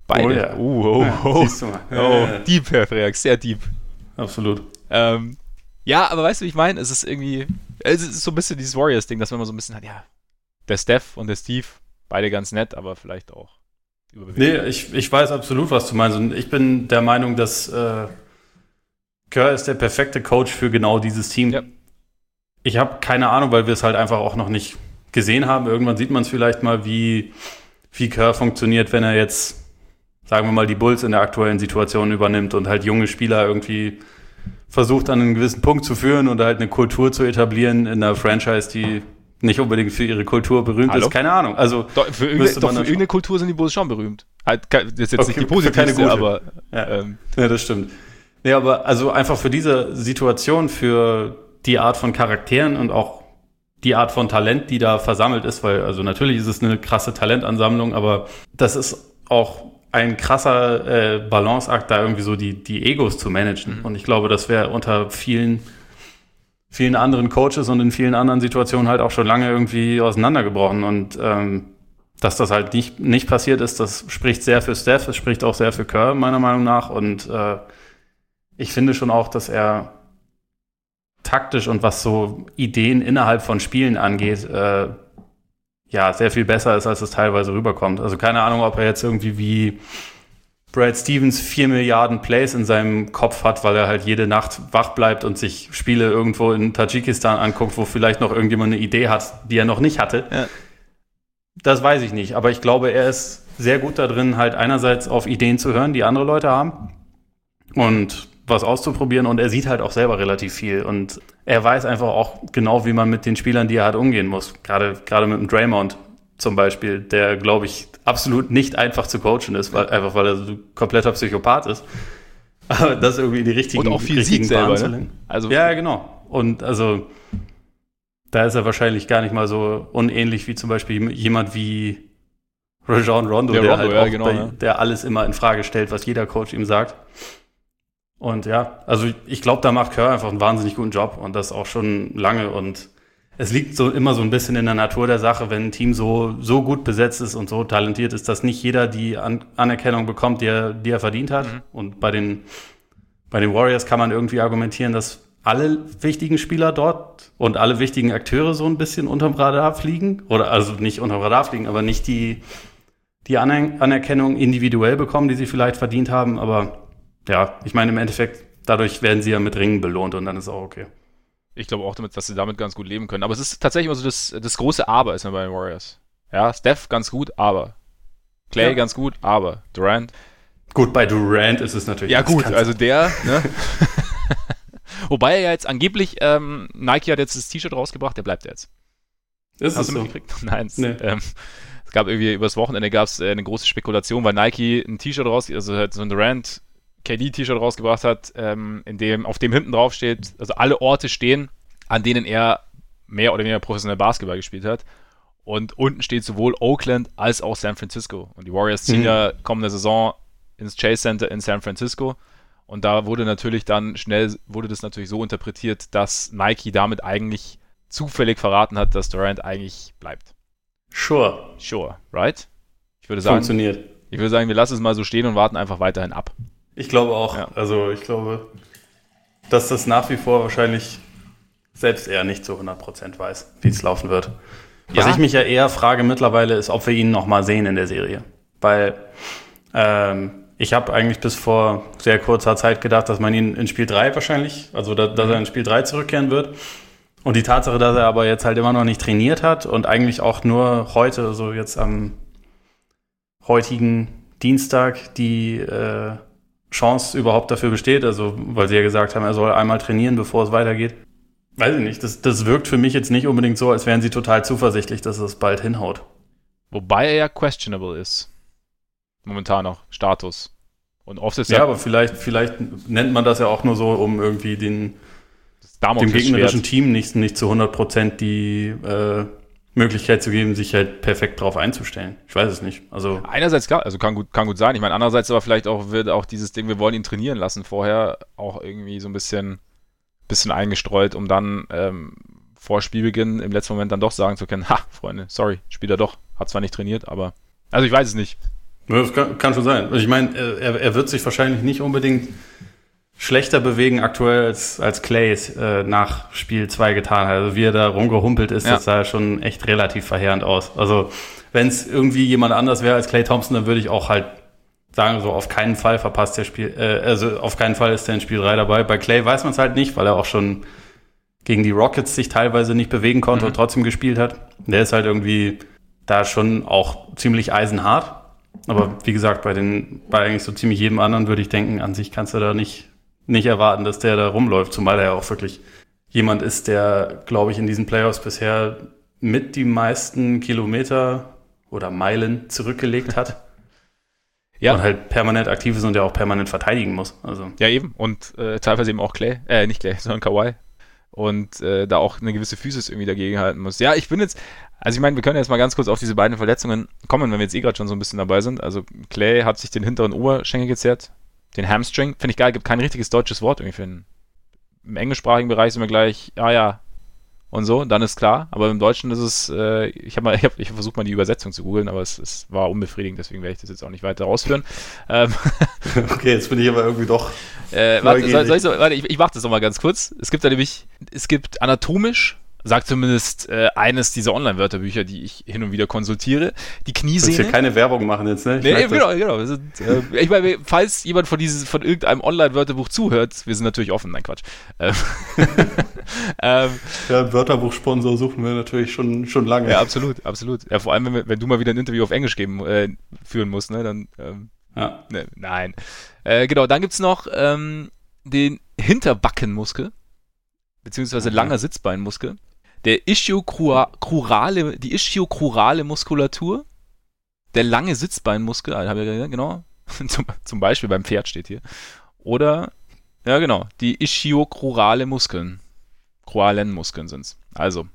Beide. Oh, ja. uh, oh, oh, ja, oh, oh. Deep, Herr Freak, sehr deep. Absolut. Ähm, ja, aber weißt du, wie ich meine? Es ist irgendwie, es ist so ein bisschen dieses Warriors-Ding, dass man immer so ein bisschen hat, ja, der Steph und der Steve, beide ganz nett, aber vielleicht auch Nee, ich, ich weiß absolut, was du meinst. Und ich bin der Meinung, dass äh, Kerr ist der perfekte Coach für genau dieses Team. Ja. Ich habe keine Ahnung, weil wir es halt einfach auch noch nicht gesehen haben. Irgendwann sieht man es vielleicht mal, wie, wie Kerr funktioniert, wenn er jetzt, sagen wir mal, die Bulls in der aktuellen Situation übernimmt und halt junge Spieler irgendwie versucht, an einen gewissen Punkt zu führen und halt eine Kultur zu etablieren in einer Franchise, die nicht unbedingt für ihre Kultur berühmt Hallo? ist. Keine Ahnung. Also doch, für, irgendeine, doch für irgendeine Kultur sind die Bulls schon berühmt. Halt, das ist jetzt okay, nicht die positivste, keine aber ja. Ähm. ja, das stimmt. Nee, aber also einfach für diese Situation, für die Art von Charakteren und auch die Art von Talent, die da versammelt ist, weil also natürlich ist es eine krasse Talentansammlung, aber das ist auch ein krasser äh, Balanceakt, da irgendwie so die, die Egos zu managen. Mhm. Und ich glaube, das wäre unter vielen, vielen anderen Coaches und in vielen anderen Situationen halt auch schon lange irgendwie auseinandergebrochen. Und ähm, dass das halt nicht, nicht passiert ist, das spricht sehr für Steph, es spricht auch sehr für Kerr, meiner Meinung nach. Und äh, ich finde schon auch, dass er taktisch und was so Ideen innerhalb von Spielen angeht, äh, ja, sehr viel besser ist, als es teilweise rüberkommt. Also keine Ahnung, ob er jetzt irgendwie wie Brad Stevens vier Milliarden Plays in seinem Kopf hat, weil er halt jede Nacht wach bleibt und sich Spiele irgendwo in Tadschikistan anguckt, wo vielleicht noch irgendjemand eine Idee hat, die er noch nicht hatte. Ja. Das weiß ich nicht, aber ich glaube, er ist sehr gut da drin, halt einerseits auf Ideen zu hören, die andere Leute haben und was auszuprobieren und er sieht halt auch selber relativ viel und er weiß einfach auch genau, wie man mit den Spielern, die er hat, umgehen muss. Gerade, gerade mit dem Draymond zum Beispiel, der, glaube ich, absolut nicht einfach zu coachen ist, weil, einfach weil er so ein kompletter Psychopath ist. Aber das irgendwie die richtigen Und auch viel richtigen sieht selber, ne? Also, ja, genau. Und also, da ist er wahrscheinlich gar nicht mal so unähnlich wie zum Beispiel jemand wie Rajon Rondo, der, der Rondo, halt ja, genau, bei, ja. der alles immer in Frage stellt, was jeder Coach ihm sagt. Und ja, also ich glaube, da macht Kerr einfach einen wahnsinnig guten Job und das auch schon lange. Und es liegt so immer so ein bisschen in der Natur der Sache, wenn ein Team so, so gut besetzt ist und so talentiert ist, dass nicht jeder die An Anerkennung bekommt, die er, die er verdient hat. Mhm. Und bei den, bei den Warriors kann man irgendwie argumentieren, dass alle wichtigen Spieler dort und alle wichtigen Akteure so ein bisschen unterm Radar fliegen. Oder also nicht unterm Radar fliegen, aber nicht die, die Aner Anerkennung individuell bekommen, die sie vielleicht verdient haben. Aber ja, ich meine, im Endeffekt, dadurch werden sie ja mit Ringen belohnt und dann ist auch okay. Ich glaube auch, damit, dass sie damit ganz gut leben können. Aber es ist tatsächlich immer so das, das große Aber ist mir bei den Warriors. Ja, Steph ganz gut, aber. Clay ja. ganz gut, aber. Durant. Gut, bei Durant ist es natürlich. Ja, gut, also der, ne? Wobei er ja jetzt angeblich, ähm, Nike hat jetzt das T-Shirt rausgebracht, der bleibt jetzt. Ist Hast du so? mitgekriegt? Nein. Nee. Ähm, es gab irgendwie übers Wochenende gab es äh, eine große Spekulation, weil Nike ein T-Shirt raus, also halt so ein Durant KD-T-Shirt rausgebracht hat, ähm, in dem, auf dem hinten drauf steht, also alle Orte stehen, an denen er mehr oder weniger professionell Basketball gespielt hat. Und unten steht sowohl Oakland als auch San Francisco. Und die Warriors ziehen mhm. ja kommende Saison ins Chase Center in San Francisco. Und da wurde natürlich dann schnell, wurde das natürlich so interpretiert, dass Nike damit eigentlich zufällig verraten hat, dass Durant eigentlich bleibt. Sure. Sure, right? Ich würde sagen, Funktioniert. Ich würde sagen, wir lassen es mal so stehen und warten einfach weiterhin ab. Ich glaube auch. Ja. Also ich glaube, dass das nach wie vor wahrscheinlich selbst er nicht zu 100% weiß, wie es laufen wird. Was ja. ich mich ja eher frage mittlerweile ist, ob wir ihn noch mal sehen in der Serie. Weil ähm, ich habe eigentlich bis vor sehr kurzer Zeit gedacht, dass man ihn in Spiel 3 wahrscheinlich, also da, dass er in Spiel 3 zurückkehren wird. Und die Tatsache, dass er aber jetzt halt immer noch nicht trainiert hat und eigentlich auch nur heute, also jetzt am heutigen Dienstag, die äh, Chance überhaupt dafür besteht. Also, weil sie ja gesagt haben, er soll einmal trainieren, bevor es weitergeht. Weiß ich nicht. Das, das wirkt für mich jetzt nicht unbedingt so, als wären sie total zuversichtlich, dass es bald hinhaut. Wobei er ja questionable ist. Momentan noch. Status. Und oft ist ja. Ja, aber vielleicht, vielleicht nennt man das ja auch nur so, um irgendwie den, dem gegnerischen Team nicht, nicht zu 100 Prozent die äh, Möglichkeit zu geben, sich halt perfekt drauf einzustellen. Ich weiß es nicht. Also einerseits klar, also kann gut, kann gut sein. Ich meine, andererseits aber vielleicht auch wird auch dieses Ding, wir wollen ihn trainieren lassen vorher auch irgendwie so ein bisschen, bisschen eingestreut, um dann ähm, vor Spielbeginn im letzten Moment dann doch sagen zu können, ha, Freunde, sorry, spielt er doch, hat zwar nicht trainiert, aber also ich weiß es nicht. Das kann, kann schon sein. Also ich meine, er, er wird sich wahrscheinlich nicht unbedingt schlechter bewegen aktuell als, als Clay äh, nach Spiel 2 getan hat. Also wie er da rumgehumpelt ist, ja. das sah schon echt relativ verheerend aus. Also wenn es irgendwie jemand anders wäre als Clay Thompson, dann würde ich auch halt sagen, so auf keinen Fall verpasst der Spiel, äh, also auf keinen Fall ist er in Spiel 3 dabei. Bei Clay weiß man es halt nicht, weil er auch schon gegen die Rockets sich teilweise nicht bewegen konnte mhm. und trotzdem gespielt hat. Der ist halt irgendwie da schon auch ziemlich eisenhart. Aber wie gesagt, bei den, bei eigentlich so ziemlich jedem anderen würde ich denken, an sich kannst du da nicht, nicht erwarten, dass der da rumläuft, zumal er ja auch wirklich jemand ist, der, glaube ich, in diesen Playoffs bisher mit die meisten Kilometer oder Meilen zurückgelegt hat. Ja. Und halt permanent aktiv ist und der auch permanent verteidigen muss. Also. Ja, eben. Und äh, teilweise eben auch Clay, äh, nicht Clay, sondern Kawhi. Und äh, da auch eine gewisse Physis irgendwie dagegen halten muss. Ja, ich bin jetzt, also ich meine, wir können jetzt mal ganz kurz auf diese beiden Verletzungen kommen, wenn wir jetzt eh gerade schon so ein bisschen dabei sind. Also Clay hat sich den hinteren Oberschenkel gezerrt, den Hamstring. Finde ich geil, gibt kein richtiges deutsches Wort irgendwie für einen. Im englischsprachigen Bereich sind wir gleich, ah ja, und so, dann ist klar. Aber im Deutschen ist es, äh, ich habe mal, ich habe ich versucht mal die Übersetzung zu googeln, aber es, es war unbefriedigend, deswegen werde ich das jetzt auch nicht weiter ausführen. Ähm, okay, jetzt bin ich aber irgendwie doch. Äh, warte, soll, soll ich, so, warte, ich, ich mache das nochmal ganz kurz. Es gibt da nämlich, es gibt anatomisch sagt zumindest äh, eines dieser Online-Wörterbücher, die ich hin und wieder konsultiere. Die Kniesehne. Ich will keine Werbung machen jetzt, ne? Ich nee, genau, genau. Sind, äh, ich meine, falls jemand von dieses, von irgendeinem Online-Wörterbuch zuhört, wir sind natürlich offen, nein Quatsch. Ähm, ähm, ja, Wörterbuchsponsor suchen wir natürlich schon, schon lange. Ja, absolut, absolut. Ja, vor allem, wenn, wenn du mal wieder ein Interview auf Englisch geben, äh, führen musst, ne, dann, ähm, ja. Ne, nein. Äh, genau, dann gibt's noch ähm, den Hinterbackenmuskel, beziehungsweise okay. langer Sitzbeinmuskel der Ischiokrurale, die Ischiokrurale Muskulatur, der lange Sitzbeinmuskel, gesagt, genau, zum, zum, Beispiel beim Pferd steht hier, oder, ja genau, die Ischiokrurale Muskeln, Kroalenmuskeln sind's. Also.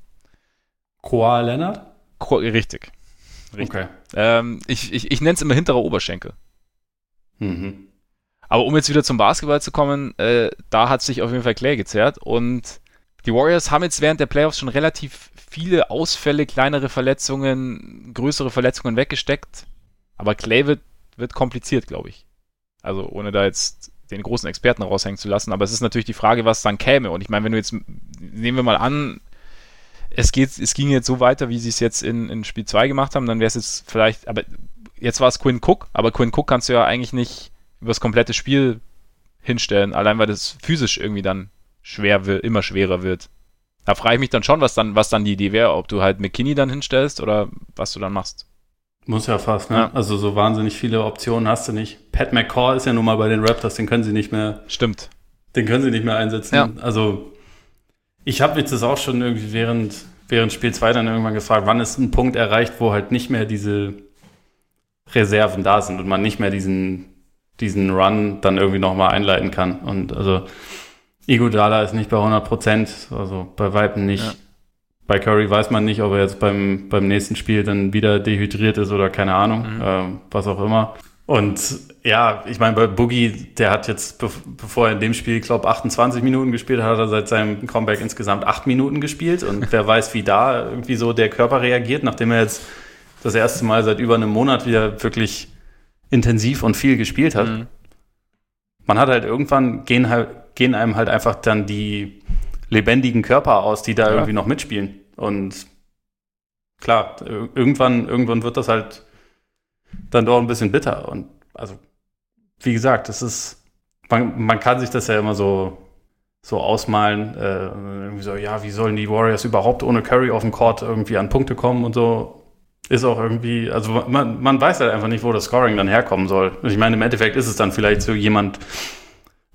Kroa Lennart? Richtig. Richtig. Okay. Ähm, ich ich, ich nenne es immer hinterer Oberschenkel. Mhm. Aber um jetzt wieder zum Basketball zu kommen, äh, da hat sich auf jeden Fall Clay gezerrt und die Warriors haben jetzt während der Playoffs schon relativ viele Ausfälle, kleinere Verletzungen, größere Verletzungen weggesteckt. Aber Clay wird, wird kompliziert, glaube ich. Also ohne da jetzt den großen Experten raushängen zu lassen. Aber es ist natürlich die Frage, was dann käme. Und ich meine, wenn du jetzt, nehmen wir mal an, es geht, es ging jetzt so weiter, wie sie es jetzt in, in Spiel 2 gemacht haben, dann wäre es jetzt vielleicht, aber jetzt war es Quinn Cook, aber Quinn Cook kannst du ja eigentlich nicht über das komplette Spiel hinstellen, allein weil das physisch irgendwie dann schwer wird, immer schwerer wird. Da frage ich mich dann schon, was dann, was dann die Idee wäre, ob du halt McKinney dann hinstellst oder was du dann machst. Muss ja fast, ne? Ja. Also so wahnsinnig viele Optionen hast du nicht. Pat McCall ist ja nun mal bei den Raptors, den können sie nicht mehr. Stimmt. Den können sie nicht mehr einsetzen. Ja. Also ich habe mich das auch schon irgendwie während, während Spiel 2 dann irgendwann gefragt, wann ist ein Punkt erreicht, wo halt nicht mehr diese Reserven da sind und man nicht mehr diesen, diesen Run dann irgendwie nochmal einleiten kann. Und also Iguodala ist nicht bei 100 Prozent, also bei Weitem nicht. Ja. Bei Curry weiß man nicht, ob er jetzt beim, beim nächsten Spiel dann wieder dehydriert ist oder keine Ahnung, mhm. äh, was auch immer. Und ja, ich meine, bei Boogie, der hat jetzt, bevor er in dem Spiel, ich glaube, 28 Minuten gespielt hat, hat er seit seinem Comeback insgesamt 8 Minuten gespielt. Und wer weiß, wie da irgendwie so der Körper reagiert, nachdem er jetzt das erste Mal seit über einem Monat wieder wirklich intensiv und viel gespielt hat. Mhm. Man hat halt irgendwann gehen halt, gehen einem halt einfach dann die lebendigen Körper aus, die da ja. irgendwie noch mitspielen. Und klar, irgendwann, irgendwann wird das halt dann doch ein bisschen bitter. Und also, wie gesagt, das ist, man, man kann sich das ja immer so, so ausmalen, äh, irgendwie so, ja, wie sollen die Warriors überhaupt ohne Curry auf dem Court irgendwie an Punkte kommen und so. Ist auch irgendwie, also man, man weiß halt einfach nicht, wo das Scoring dann herkommen soll. Ich meine, im Endeffekt ist es dann vielleicht so jemand,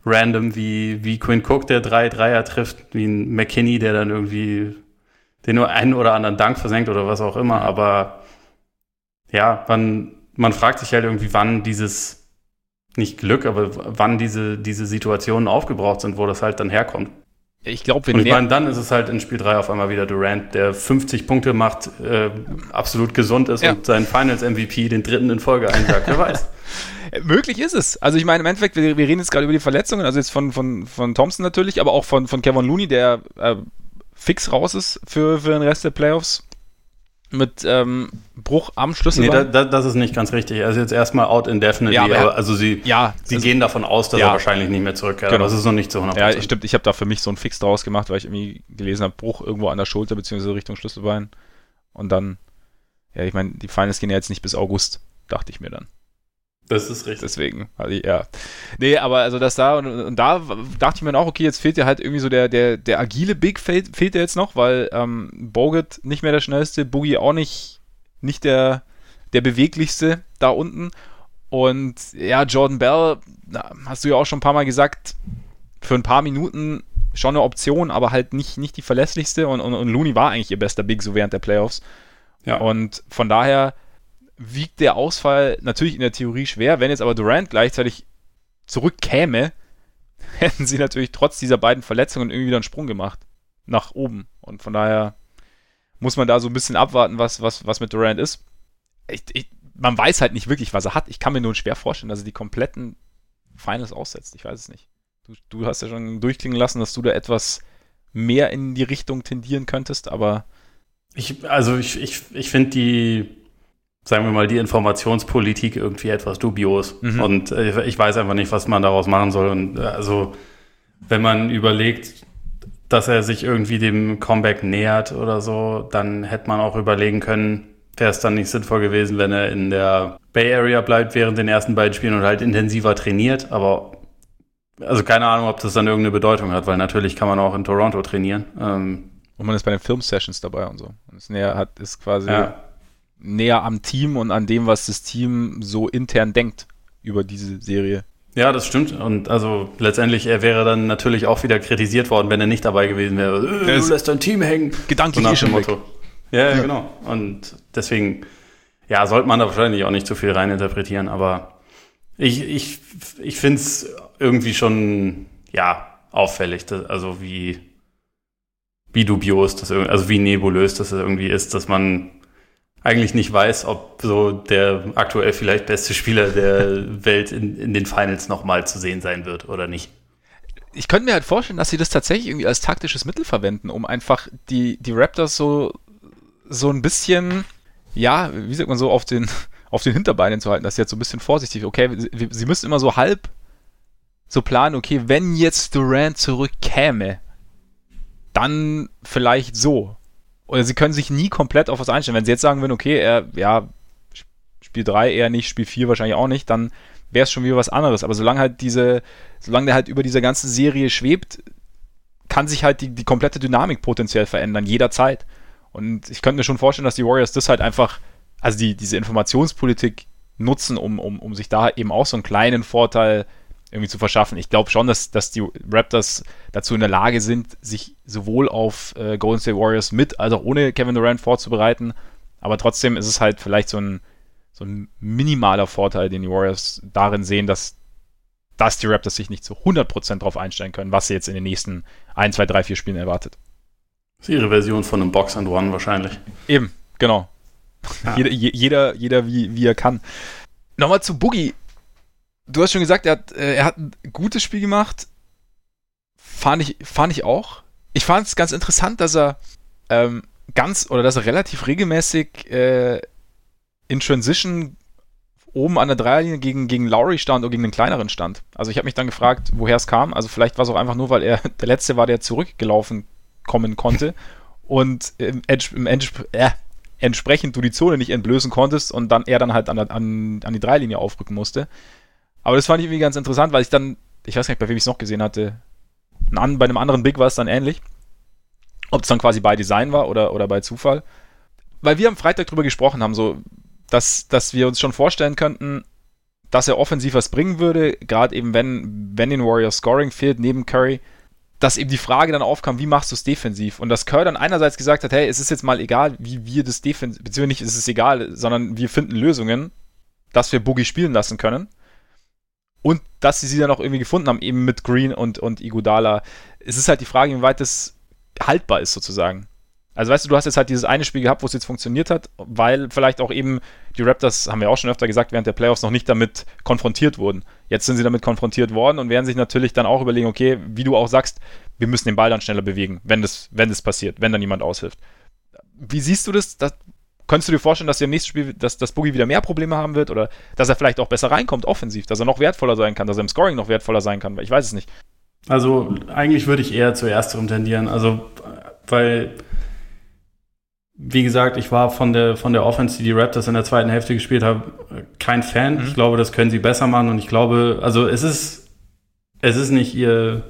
random wie, wie Quinn Cook, der drei Dreier trifft, wie ein McKinney, der dann irgendwie den nur einen oder anderen Dank versenkt oder was auch immer. Aber ja, man, man fragt sich halt irgendwie, wann dieses, nicht Glück, aber wann diese, diese Situationen aufgebraucht sind, wo das halt dann herkommt. Ich glaube, wenn Und ich meine, dann ist es halt in Spiel 3 auf einmal wieder Durant, der 50 Punkte macht, äh, absolut gesund ist ja. und seinen Finals-MVP den dritten in Folge einsagt. Wer weiß. Möglich ist es. Also ich meine, im Endeffekt, wir, wir reden jetzt gerade über die Verletzungen, also jetzt von, von, von Thompson natürlich, aber auch von, von Kevin Looney, der äh, fix raus ist für, für den Rest der Playoffs. Mit ähm, Bruch am Schlüsselbein. Nee, da, da, das ist nicht ganz richtig. Also jetzt erstmal out indefinitely. Ja, aber er- also sie, ja, sie also- gehen davon aus, dass Ja. er wahrscheinlich nicht mehr zurückkehrt. Genau. Aber das ist noch nicht zu 100%. Ja, stimmt. Ich habe da für mich so einen Fix draus gemacht, weil ich irgendwie gelesen habe, Bruch irgendwo an der Schulter beziehungsweise Richtung Schlüsselbein. Und dann, ja, ich meine, die Finals gehen ja jetzt nicht bis August, dachte ich mir dann. Das ist richtig. Deswegen, also, ja. Nee, aber also das da und, und da dachte ich mir auch, okay, jetzt fehlt ja halt irgendwie so der, der, der agile Big fehlt, fehlt ja jetzt noch, weil ähm, Bogut nicht mehr der schnellste, Boogie auch nicht, nicht der, der beweglichste da unten. Und ja, Jordan Bell, na, hast du ja auch schon ein paar Mal gesagt, für ein paar Minuten schon eine Option, aber halt nicht, nicht die verlässlichste. Und, und, und Looney war eigentlich ihr bester Big so während der Playoffs. Ja. Und von daher wiegt der Ausfall natürlich in der Theorie schwer. Wenn jetzt aber Durant gleichzeitig zurückkäme, hätten sie natürlich trotz dieser beiden Verletzungen irgendwie wieder einen Sprung gemacht. Nach oben. Und von daher muss man da so ein bisschen abwarten, was, was, was mit Durant ist. Ich, ich, man weiß halt nicht wirklich, was er hat. Ich kann mir nur schwer vorstellen, dass er die kompletten Finals aussetzt. Ich weiß es nicht. Du, du hast ja schon durchklingen lassen, dass du da etwas mehr in die Richtung tendieren könntest, aber Ich, also ich, ich, ich finde die, sagen wir mal, die Informationspolitik irgendwie etwas dubios. Mhm. Und äh, ich weiß einfach nicht, was man daraus machen soll. Und äh, also, wenn man überlegt, dass er sich irgendwie dem Comeback nähert oder so, dann hätte man auch überlegen können, wäre es dann nicht sinnvoll gewesen, wenn er in der Bay Area bleibt während den ersten beiden Spielen und halt intensiver trainiert. Aber also keine Ahnung, ob das dann irgendeine Bedeutung hat, weil natürlich kann man auch in Toronto trainieren. Ähm, und man ist bei den Film-Sessions dabei und so. Und ist näher, hat, ist quasi ja. Näher am Team und an dem, was das Team so intern denkt über diese Serie. Ja, das stimmt. Und also letztendlich, er wäre dann natürlich auch wieder kritisiert worden, wenn er nicht dabei gewesen wäre. Äh, du lässt dein Team hängen. Gedanklich nach eh schon. Motto. Ja, ja, genau. Und deswegen, ja, sollte man da wahrscheinlich auch nicht zu viel reininterpretieren, aber ich, ich, ich finde es irgendwie schon, ja, auffällig, dass, also wie, wie dubios das, also wie nebulös das irgendwie ist, dass man eigentlich nicht weiß, ob so der aktuell vielleicht beste Spieler der Welt in, in den Finals nochmal zu sehen sein wird oder nicht. Ich könnte mir halt vorstellen, dass sie das tatsächlich irgendwie als taktisches Mittel verwenden, um einfach die, die Raptors so, so ein bisschen, ja, wie sagt man so, auf den, auf den Hinterbeinen zu halten, dass sie jetzt so ein bisschen vorsichtig, okay, sie, sie müssen immer so halb so planen, okay, wenn jetzt Durant zurückkäme, dann vielleicht so. Oder sie können sich nie komplett auf was einstellen. Wenn sie jetzt sagen würden, okay, er, ja, Spiel 3 eher nicht, Spiel 4 wahrscheinlich auch nicht, dann wäre es schon wieder was anderes. Aber solange halt diese, solange der halt über dieser ganzen Serie schwebt, kann sich halt die, die komplette Dynamik potenziell verändern, jederzeit. Und ich könnte mir schon vorstellen, dass die Warriors das halt einfach, also die, diese Informationspolitik nutzen, um, um, um sich da eben auch so einen kleinen Vorteil irgendwie zu verschaffen. Ich glaube schon, dass, dass die Raptors dazu in der Lage sind, sich sowohl auf äh, Golden State Warriors mit als auch ohne Kevin Durant vorzubereiten. Aber trotzdem ist es halt vielleicht so ein, so ein minimaler Vorteil, den die Warriors darin sehen, dass, dass die Raptors sich nicht zu 100% darauf einstellen können, was sie jetzt in den nächsten 1, 2, 3, 4 Spielen erwartet. Das ist ihre Version von einem Box and One wahrscheinlich. Eben, genau. Ja. Jeder, je- jeder, jeder wie, wie er kann. Nochmal zu Boogie. Du hast schon gesagt, er hat, äh, er hat ein gutes Spiel gemacht. Fand ich, fand ich auch. Ich fand es ganz interessant, dass er ähm, ganz oder dass er relativ regelmäßig äh, in Transition oben an der Dreierlinie gegen, gegen Lowry stand oder gegen den kleineren stand. Also ich habe mich dann gefragt, woher es kam. Also vielleicht war es auch einfach nur, weil er der Letzte war, der zurückgelaufen kommen konnte und im, Ents- im Ents- äh, entsprechend du die Zone nicht entblößen konntest und dann er dann halt an, an, an die Dreilinie aufrücken musste. Aber das fand ich irgendwie ganz interessant, weil ich dann, ich weiß gar nicht, bei wem ich es noch gesehen hatte, ein, bei einem anderen Big war es dann ähnlich. Ob es dann quasi bei Design war oder, oder bei Zufall. Weil wir am Freitag drüber gesprochen haben, so, dass, dass wir uns schon vorstellen könnten, dass er offensiv was bringen würde, gerade eben wenn, wenn den Warriors Scoring fehlt, neben Curry, dass eben die Frage dann aufkam, wie machst du es defensiv? Und dass Kerr dann einerseits gesagt hat, hey, es ist jetzt mal egal, wie wir das defensiv, beziehungsweise nicht, es ist egal, sondern wir finden Lösungen, dass wir Boogie spielen lassen können. Und dass sie sie dann auch irgendwie gefunden haben, eben mit Green und, und Iguodala. Es ist halt die Frage, inwieweit das haltbar ist, sozusagen. Also weißt du, du hast jetzt halt dieses eine Spiel gehabt, wo es jetzt funktioniert hat, weil vielleicht auch eben die Raptors, haben wir auch schon öfter gesagt, während der Playoffs noch nicht damit konfrontiert wurden. Jetzt sind sie damit konfrontiert worden und werden sich natürlich dann auch überlegen, okay, wie du auch sagst, wir müssen den Ball dann schneller bewegen, wenn das, wenn das passiert, wenn dann jemand aushilft. Wie siehst du das? das Könntest du dir vorstellen, dass er im nächsten Spiel, dass das Boogie wieder mehr Probleme haben wird oder dass er vielleicht auch besser reinkommt offensiv, dass er noch wertvoller sein kann, dass er im Scoring noch wertvoller sein kann? Ich weiß es nicht. Also eigentlich würde ich eher zu ersterem tendieren. Also weil wie gesagt, ich war von der, von der Offense, die die Raptors in der zweiten Hälfte gespielt haben, kein Fan. Mhm. Ich glaube, das können sie besser machen und ich glaube, also es ist, es ist nicht ihr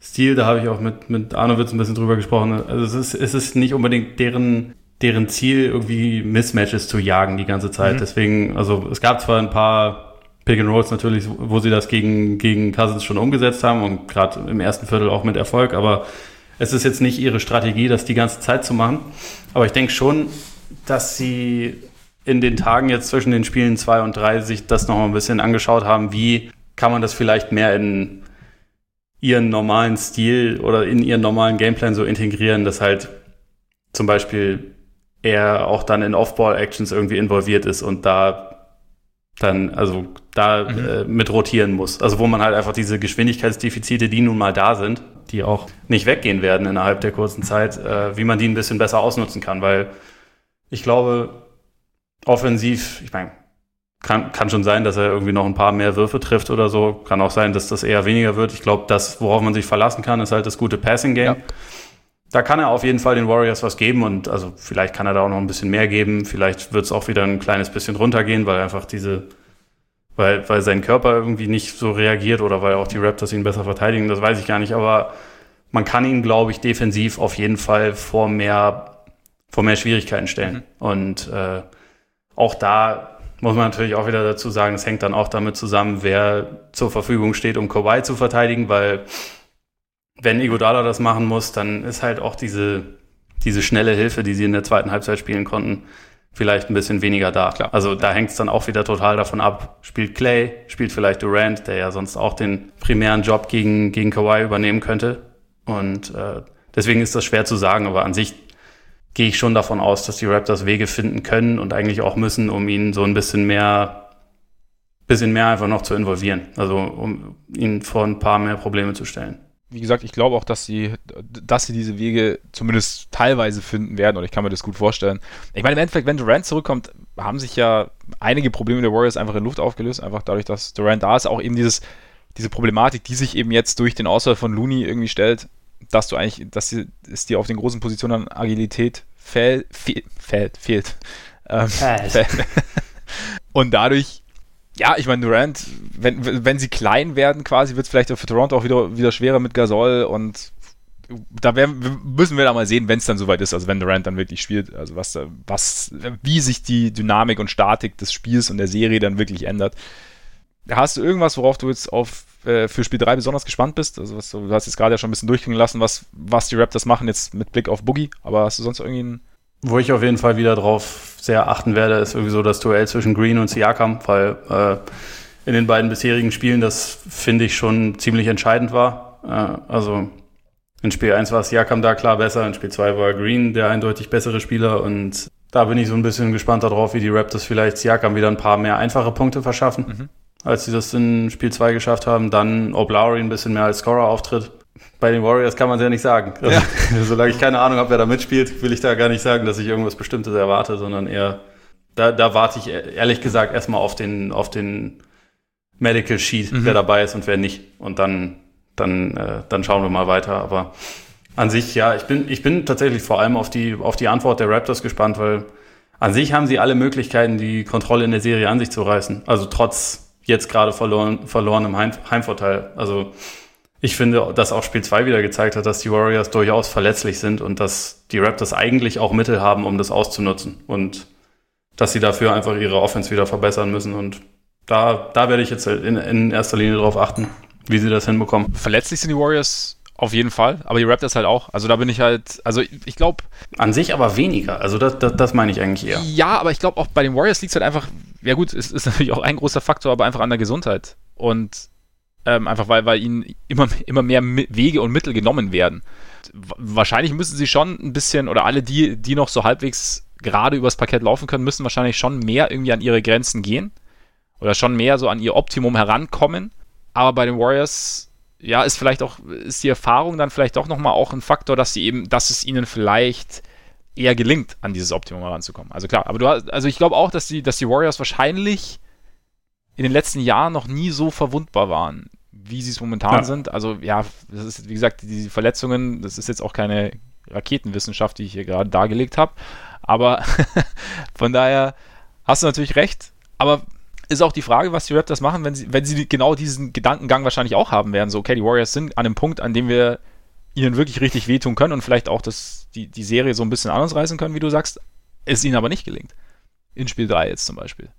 Stil, da habe ich auch mit, mit Arnowitz ein bisschen drüber gesprochen. Also es ist, es ist nicht unbedingt deren, deren Ziel, irgendwie Mismatches zu jagen die ganze Zeit. Mhm. Deswegen, also es gab zwar ein paar Pick and Rolls natürlich, wo sie das gegen, gegen Cousins schon umgesetzt haben und gerade im ersten Viertel auch mit Erfolg, aber es ist jetzt nicht ihre Strategie, das die ganze Zeit zu machen. Aber ich denke schon, dass sie in den Tagen jetzt zwischen den Spielen 2 und 3 sich das noch ein bisschen angeschaut haben, wie kann man das vielleicht mehr in ihren normalen Stil oder in ihren normalen Gameplan so integrieren, dass halt zum Beispiel er auch dann in Off-Ball-Actions irgendwie involviert ist und da dann, also da mhm. äh, mit rotieren muss. Also wo man halt einfach diese Geschwindigkeitsdefizite, die nun mal da sind, die auch nicht weggehen werden innerhalb der kurzen Zeit, äh, wie man die ein bisschen besser ausnutzen kann, weil ich glaube, offensiv, ich meine, kann, kann schon sein, dass er irgendwie noch ein paar mehr Würfe trifft oder so. Kann auch sein, dass das eher weniger wird. Ich glaube, das, worauf man sich verlassen kann, ist halt das gute Passing-Game. Ja. Da kann er auf jeden Fall den Warriors was geben und also vielleicht kann er da auch noch ein bisschen mehr geben. Vielleicht wird es auch wieder ein kleines bisschen runtergehen, weil einfach diese, weil, weil sein Körper irgendwie nicht so reagiert oder weil auch die Raptors ihn besser verteidigen, das weiß ich gar nicht. Aber man kann ihn, glaube ich, defensiv auf jeden Fall vor mehr, vor mehr Schwierigkeiten stellen. Mhm. Und äh, auch da muss man natürlich auch wieder dazu sagen, es hängt dann auch damit zusammen, wer zur Verfügung steht, um Kawhi zu verteidigen, weil wenn Iguodala das machen muss, dann ist halt auch diese, diese schnelle Hilfe, die sie in der zweiten Halbzeit spielen konnten, vielleicht ein bisschen weniger da. Klar. Also da hängt es dann auch wieder total davon ab, spielt Clay, spielt vielleicht Durant, der ja sonst auch den primären Job gegen, gegen Kawhi übernehmen könnte. Und äh, deswegen ist das schwer zu sagen, aber an sich gehe ich schon davon aus, dass die Raptors Wege finden können und eigentlich auch müssen, um ihn so ein bisschen mehr, bisschen mehr einfach noch zu involvieren. Also um ihn vor ein paar mehr Probleme zu stellen. Wie gesagt, ich glaube auch, dass sie, dass sie diese Wege zumindest teilweise finden werden, oder ich kann mir das gut vorstellen. Ich meine, im Endeffekt, wenn Durant zurückkommt, haben sich ja einige Probleme der Warriors einfach in Luft aufgelöst, einfach dadurch, dass Durant da ist. Auch eben dieses, diese Problematik, die sich eben jetzt durch den Ausfall von Looney irgendwie stellt, dass du eigentlich, dass die, es dir auf den großen Positionen an Agilität fällt, fehlt, fehlt. Ähm, und dadurch, ja, ich meine, Durant, wenn, wenn sie klein werden quasi, wird es vielleicht für Toronto auch wieder, wieder schwerer mit Gasol und da werden, müssen wir da mal sehen, wenn es dann soweit ist, also wenn Durant dann wirklich spielt, also was, was, wie sich die Dynamik und Statik des Spiels und der Serie dann wirklich ändert. Hast du irgendwas, worauf du jetzt auf, äh, für Spiel 3 besonders gespannt bist? Also was, du hast jetzt gerade ja schon ein bisschen durchklingen lassen, was, was die Raptors machen jetzt mit Blick auf Boogie, aber hast du sonst irgendwie einen wo ich auf jeden Fall wieder drauf sehr achten werde, ist irgendwie so das Duell zwischen Green und Siakam, weil äh, in den beiden bisherigen Spielen das finde ich schon ziemlich entscheidend war. Äh, also in Spiel 1 war Siakam da klar besser, in Spiel 2 war Green der eindeutig bessere Spieler und da bin ich so ein bisschen gespannt darauf, wie die Raptors vielleicht Siakam wieder ein paar mehr einfache Punkte verschaffen. Mhm als sie das in Spiel 2 geschafft haben. Dann ob Lowry ein bisschen mehr als Scorer auftritt. Bei den Warriors kann man es ja nicht sagen. Ja. Solange ich keine Ahnung habe, wer da mitspielt, will ich da gar nicht sagen, dass ich irgendwas Bestimmtes erwarte, sondern eher, da, da warte ich ehrlich gesagt erstmal auf den, auf den Medical Sheet, mhm. wer dabei ist und wer nicht. Und dann, dann, äh, dann schauen wir mal weiter. Aber an sich, ja, ich bin, ich bin tatsächlich vor allem auf die, auf die Antwort der Raptors gespannt, weil an sich haben sie alle Möglichkeiten, die Kontrolle in der Serie an sich zu reißen. Also trotz jetzt gerade verloren, verloren im Heim, Heimvorteil. Also ich finde, dass auch Spiel 2 wieder gezeigt hat, dass die Warriors durchaus verletzlich sind und dass die Raptors eigentlich auch Mittel haben, um das auszunutzen. Und dass sie dafür einfach ihre Offense wieder verbessern müssen. Und da, da werde ich jetzt in, in erster Linie darauf achten, wie sie das hinbekommen. Verletzlich sind die Warriors auf jeden Fall, aber die Raptors halt auch. Also da bin ich halt, also ich, glaube. An sich aber weniger, also das, das, das meine ich eigentlich eher. Ja, aber ich glaube auch bei den Warriors liegt es halt einfach, ja gut, es ist natürlich auch ein großer Faktor, aber einfach an der Gesundheit. Und ähm, einfach weil, weil ihnen immer, immer mehr Wege und Mittel genommen werden. Wahrscheinlich müssen sie schon ein bisschen, oder alle die, die noch so halbwegs gerade übers Parkett laufen können, müssen wahrscheinlich schon mehr irgendwie an ihre Grenzen gehen. Oder schon mehr so an ihr Optimum herankommen. Aber bei den Warriors ja, ist vielleicht auch, ist die Erfahrung dann vielleicht doch nochmal auch ein Faktor, dass sie eben, dass es ihnen vielleicht eher gelingt, an dieses Optimum heranzukommen. Also klar, aber du hast, also ich glaube auch, dass die, dass die Warriors wahrscheinlich in den letzten Jahren noch nie so verwundbar waren, wie sie es momentan ja. sind. Also ja, das ist, wie gesagt, die Verletzungen, das ist jetzt auch keine Raketenwissenschaft, die ich hier gerade dargelegt habe. Aber von daher hast du natürlich recht. Aber ist auch die Frage, was die Raptors machen, wenn sie, wenn sie genau diesen Gedankengang wahrscheinlich auch haben werden. So, okay, die Warriors sind an einem Punkt, an dem wir ihnen wirklich richtig wehtun können und vielleicht auch das, die, die Serie so ein bisschen anders reißen können, wie du sagst, es ihnen aber nicht gelingt. In Spiel 3 jetzt zum Beispiel.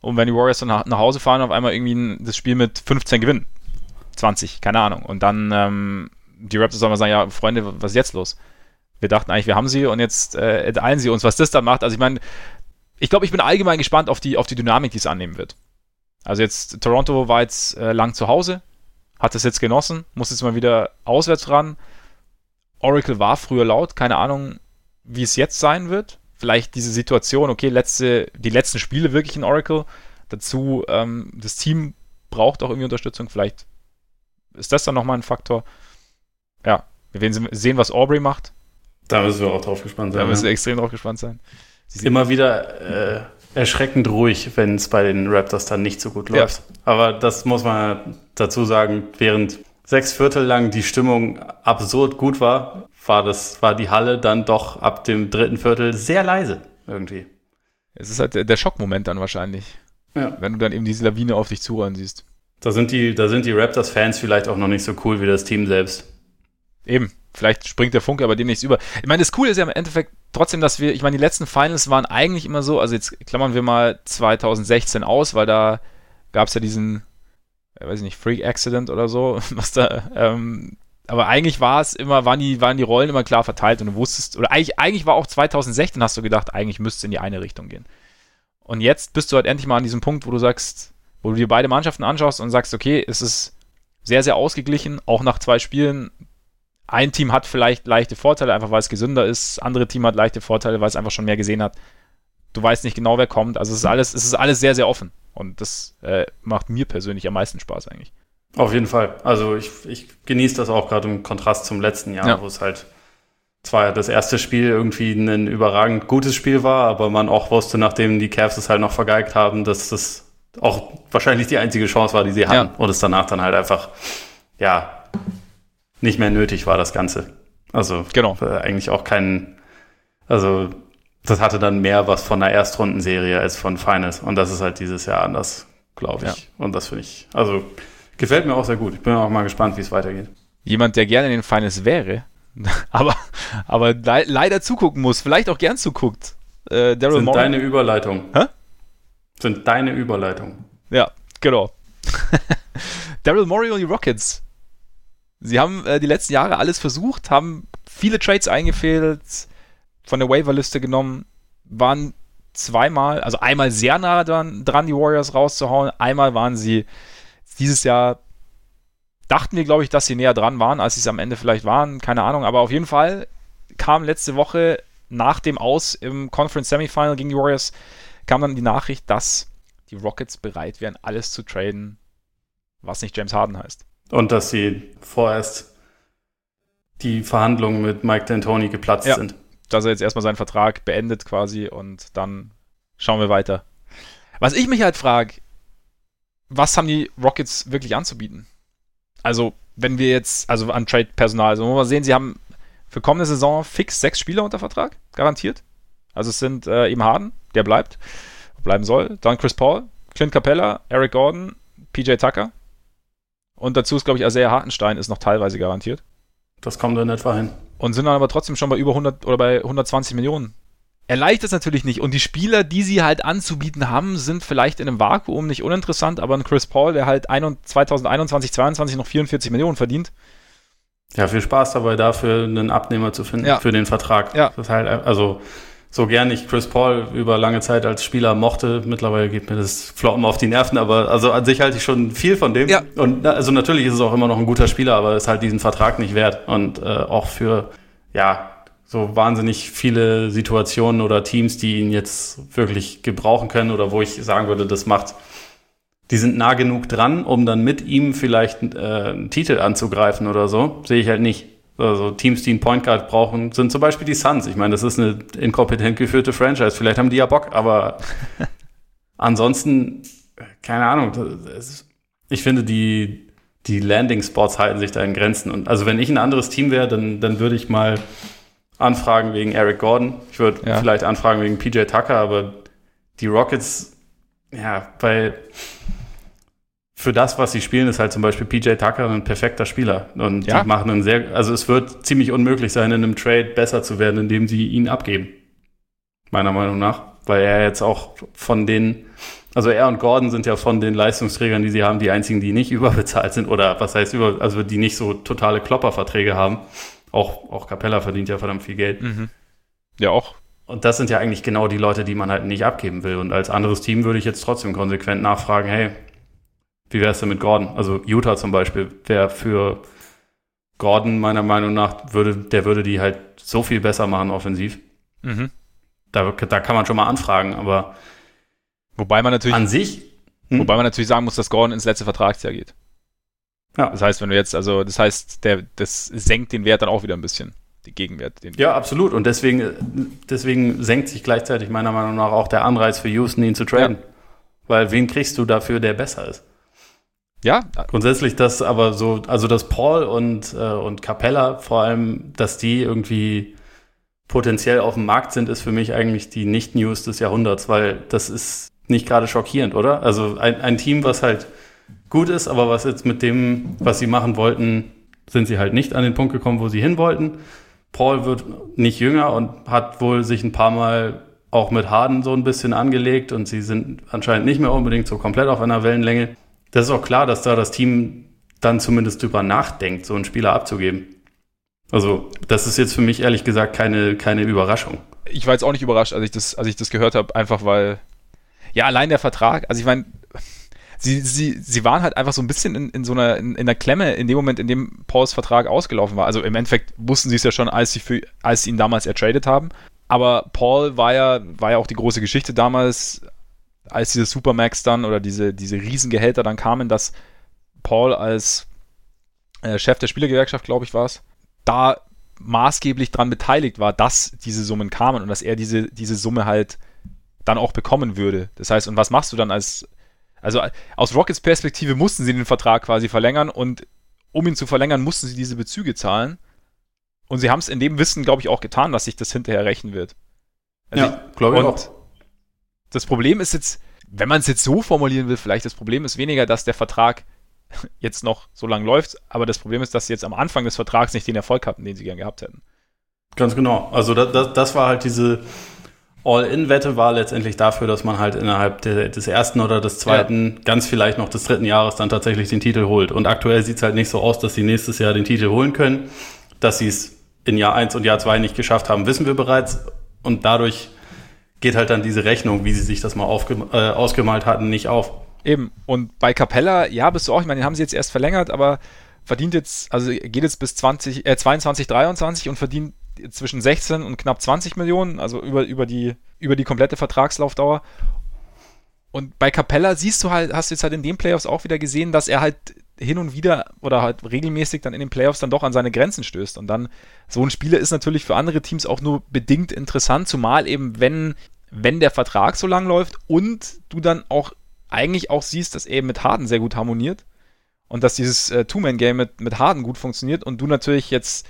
Und wenn die Warriors dann nach, Hause fahren, auf einmal irgendwie das Spiel mit 15 gewinnen. 20, keine Ahnung. Und dann ähm, die Raptors sollen mal sagen, ja, Freunde, was ist jetzt los? Wir dachten eigentlich, wir haben sie und jetzt äh, enteilen sie uns, was das dann macht. Also ich meine, ich glaube, ich bin allgemein gespannt auf die, auf die Dynamik, die es annehmen wird. Also jetzt, Toronto war jetzt äh, lang zu Hause, hat es jetzt genossen, muss jetzt mal wieder auswärts ran. Oracle war früher laut, keine Ahnung, wie es jetzt sein wird. Vielleicht diese Situation, okay, letzte, die letzten Spiele wirklich in Oracle. Dazu, ähm, das Team braucht auch irgendwie Unterstützung. Vielleicht ist das dann nochmal ein Faktor. Ja, wir werden sehen, was Aubrey macht. Da müssen wir auch drauf gespannt sein. Da müssen wir extrem drauf gespannt sein. Sie Immer wieder äh, erschreckend ruhig, wenn es bei den Raptors dann nicht so gut läuft. Ja. Aber das muss man dazu sagen, während sechs Viertel lang die Stimmung absurd gut war, war, das, war die Halle dann doch ab dem dritten Viertel sehr leise irgendwie. Es ist halt der Schockmoment dann wahrscheinlich. Ja. Wenn du dann eben diese Lawine auf dich zurollen siehst. Da sind die, da sind die Raptors-Fans vielleicht auch noch nicht so cool wie das Team selbst. Eben, vielleicht springt der Funke aber demnächst über. Ich meine, das Coole ist ja im Endeffekt trotzdem, dass wir, ich meine, die letzten Finals waren eigentlich immer so, also jetzt klammern wir mal 2016 aus, weil da gab es ja diesen, weiß ich nicht, Freak Accident oder so, was da, ähm, aber eigentlich war es immer, waren die, waren die Rollen immer klar verteilt und du wusstest, oder eigentlich, eigentlich war auch 2016, hast du gedacht, eigentlich müsste es in die eine Richtung gehen. Und jetzt bist du halt endlich mal an diesem Punkt, wo du sagst, wo du dir beide Mannschaften anschaust und sagst, okay, es ist sehr, sehr ausgeglichen, auch nach zwei Spielen. Ein Team hat vielleicht leichte Vorteile, einfach weil es gesünder ist. Das andere Team hat leichte Vorteile, weil es einfach schon mehr gesehen hat. Du weißt nicht genau, wer kommt. Also es ist alles, es ist alles sehr, sehr offen. Und das äh, macht mir persönlich am meisten Spaß eigentlich. Auf jeden Fall. Also ich, ich genieße das auch gerade im Kontrast zum letzten Jahr, ja. wo es halt zwar das erste Spiel irgendwie ein überragend gutes Spiel war, aber man auch wusste, nachdem die Cavs es halt noch vergeigt haben, dass das auch wahrscheinlich die einzige Chance war, die sie hatten. Ja. Und es danach dann halt einfach, ja, nicht mehr nötig war, das Ganze. Also genau. Äh, eigentlich auch kein, also das hatte dann mehr was von einer Erstrundenserie als von Finals. Und das ist halt dieses Jahr anders, glaube ich. Ja. Und das finde ich, also gefällt mir auch sehr gut. Ich bin auch mal gespannt, wie es weitergeht. Jemand, der gerne in den Finals wäre, aber, aber le leider zugucken muss, vielleicht auch gern zuguckt. Äh, Daryl Sind Morgan. deine Überleitung. Hä? Sind deine Überleitung. Ja, genau. Daryl Morey und die Rockets. Sie haben äh, die letzten Jahre alles versucht, haben viele Trades eingefehlt, von der Waiverliste genommen, waren zweimal, also einmal sehr nah dran, dran, die Warriors rauszuhauen, einmal waren sie dieses Jahr, dachten wir, glaube ich, dass sie näher dran waren, als sie es am Ende vielleicht waren, keine Ahnung, aber auf jeden Fall kam letzte Woche nach dem Aus im Conference Semifinal gegen die Warriors kam dann die Nachricht, dass die Rockets bereit wären, alles zu traden, was nicht James Harden heißt. Und dass sie vorerst die Verhandlungen mit Mike D'Antoni geplatzt ja, sind. Dass er jetzt erstmal seinen Vertrag beendet quasi und dann schauen wir weiter. Was ich mich halt frage, was haben die Rockets wirklich anzubieten? Also, wenn wir jetzt, also an Trade-Personal, also wir sehen, sie haben für kommende Saison fix sechs Spieler unter Vertrag, garantiert. Also es sind äh, eben Harden, der bleibt, bleiben soll. Dann Chris Paul, Clint Capella, Eric Gordon, PJ Tucker. Und dazu ist, glaube ich, Isaiah Hartenstein ist noch teilweise garantiert. Das kommt dann etwa hin. Und sind dann aber trotzdem schon bei über 100 oder bei 120 Millionen. Erleichtert es natürlich nicht. Und die Spieler, die sie halt anzubieten haben, sind vielleicht in einem Vakuum nicht uninteressant, aber ein Chris Paul, der halt 2021, 2022 noch 44 Millionen verdient. Ja, viel Spaß dabei, dafür einen Abnehmer zu finden ja. für den Vertrag. Ja. Das ist halt, also so gern ich Chris Paul über lange Zeit als Spieler mochte, mittlerweile geht mir das Floppen auf die Nerven, aber also an sich halte ich schon viel von dem. Ja. Und also natürlich ist es auch immer noch ein guter Spieler, aber ist halt diesen Vertrag nicht wert. Und äh, auch für, ja, so wahnsinnig viele Situationen oder Teams, die ihn jetzt wirklich gebrauchen können oder wo ich sagen würde, das macht, die sind nah genug dran, um dann mit ihm vielleicht äh, einen Titel anzugreifen oder so, sehe ich halt nicht. Also Teams, die einen Point Guard brauchen, sind zum Beispiel die Suns. Ich meine, das ist eine inkompetent geführte Franchise. Vielleicht haben die ja Bock, aber ansonsten, keine Ahnung. Ist, ich finde, die, die Landing-Spots halten sich da in Grenzen. Und also wenn ich ein anderes Team wäre, dann, dann würde ich mal anfragen wegen Eric Gordon. Ich würde ja. vielleicht anfragen wegen PJ Tucker, aber die Rockets, ja, weil für das, was sie spielen, ist halt zum Beispiel PJ Tucker ein perfekter Spieler. Und ja. die machen einen sehr, also es wird ziemlich unmöglich sein, in einem Trade besser zu werden, indem sie ihn abgeben. Meiner Meinung nach. Weil er jetzt auch von den, also er und Gordon sind ja von den Leistungsträgern, die sie haben, die einzigen, die nicht überbezahlt sind oder was heißt über, also die nicht so totale Klopperverträge haben. Auch, auch Capella verdient ja verdammt viel Geld. Mhm. Ja, auch. Und das sind ja eigentlich genau die Leute, die man halt nicht abgeben will. Und als anderes Team würde ich jetzt trotzdem konsequent nachfragen, hey, wie wäre es denn mit Gordon? Also Utah zum Beispiel wäre für Gordon meiner Meinung nach, würde, der würde die halt so viel besser machen offensiv. Mhm. Da, da kann man schon mal anfragen, aber wobei man natürlich an sich, hm? wobei man natürlich sagen muss, dass Gordon ins letzte Vertragsjahr geht. Ja. Das heißt, wenn du jetzt, also das heißt, der, das senkt den Wert dann auch wieder ein bisschen, den Gegenwert. Den ja, absolut. Und deswegen, deswegen senkt sich gleichzeitig meiner Meinung nach auch der Anreiz für Houston, ihn zu traden. Ja. Weil wen kriegst du dafür, der besser ist? Ja. Grundsätzlich das aber so, also dass Paul und, äh, und Capella vor allem, dass die irgendwie potenziell auf dem Markt sind, ist für mich eigentlich die Nicht-News des Jahrhunderts, weil das ist nicht gerade schockierend, oder? Also ein, ein Team, was halt gut ist, aber was jetzt mit dem, was sie machen wollten, sind sie halt nicht an den Punkt gekommen, wo sie hin wollten. Paul wird nicht jünger und hat wohl sich ein paar Mal auch mit Harden so ein bisschen angelegt und sie sind anscheinend nicht mehr unbedingt so komplett auf einer Wellenlänge das ist auch klar, dass da das Team dann zumindest drüber nachdenkt, so einen Spieler abzugeben. Also, das ist jetzt für mich ehrlich gesagt keine, keine Überraschung. Ich war jetzt auch nicht überrascht, als ich das, als ich das gehört habe, einfach weil, ja, allein der Vertrag, also ich meine, sie, sie, sie waren halt einfach so ein bisschen in, in so einer, in, in der Klemme in dem Moment, in dem Pauls Vertrag ausgelaufen war. Also im Endeffekt wussten sie es ja schon, als sie, für, als sie ihn damals ertradet haben. Aber Paul war ja, war ja auch die große Geschichte damals, als diese Supermax dann oder diese, diese Riesengehälter dann kamen, dass Paul als äh, Chef der Spielergewerkschaft, glaube ich, war es, da maßgeblich daran beteiligt war, dass diese Summen kamen und dass er diese, diese Summe halt dann auch bekommen würde. Das heißt, und was machst du dann als, also aus Rockets Perspektive mussten sie den Vertrag quasi verlängern und um ihn zu verlängern, mussten sie diese Bezüge zahlen. Und sie haben es in dem Wissen, glaube ich, auch getan, dass sich das hinterher rächen wird. Also ja, glaube ich auch das Problem ist jetzt, wenn man es jetzt so formulieren will, vielleicht das Problem ist weniger, dass der Vertrag jetzt noch so lang läuft, aber das Problem ist, dass sie jetzt am Anfang des Vertrags nicht den Erfolg hatten, den sie gern gehabt hätten. Ganz genau. Also das, das, das war halt diese All-In-Wette war letztendlich dafür, dass man halt innerhalb de, des ersten oder des zweiten, ja. ganz vielleicht noch des dritten Jahres dann tatsächlich den Titel holt. Und aktuell sieht es halt nicht so aus, dass sie nächstes Jahr den Titel holen können. Dass sie es in Jahr 1 und Jahr 2 nicht geschafft haben, wissen wir bereits. Und dadurch geht halt dann diese Rechnung, wie sie sich das mal äh, ausgemalt hatten, nicht auf. Eben. Und bei Capella, ja, bist du auch, ich meine, den haben sie jetzt erst verlängert, aber verdient jetzt, also geht jetzt bis 20, äh, 22, 23 und verdient zwischen 16 und knapp 20 Millionen, also über, über, die, über die komplette Vertragslaufdauer. Und bei Capella siehst du halt, hast du jetzt halt in den Playoffs auch wieder gesehen, dass er halt hin und wieder oder halt regelmäßig dann in den Playoffs dann doch an seine Grenzen stößt. Und dann, so ein Spieler ist natürlich für andere Teams auch nur bedingt interessant, zumal eben, wenn, wenn der Vertrag so lang läuft und du dann auch eigentlich auch siehst, dass er mit Harden sehr gut harmoniert und dass dieses äh, Two-Man-Game mit, mit Harden gut funktioniert und du natürlich jetzt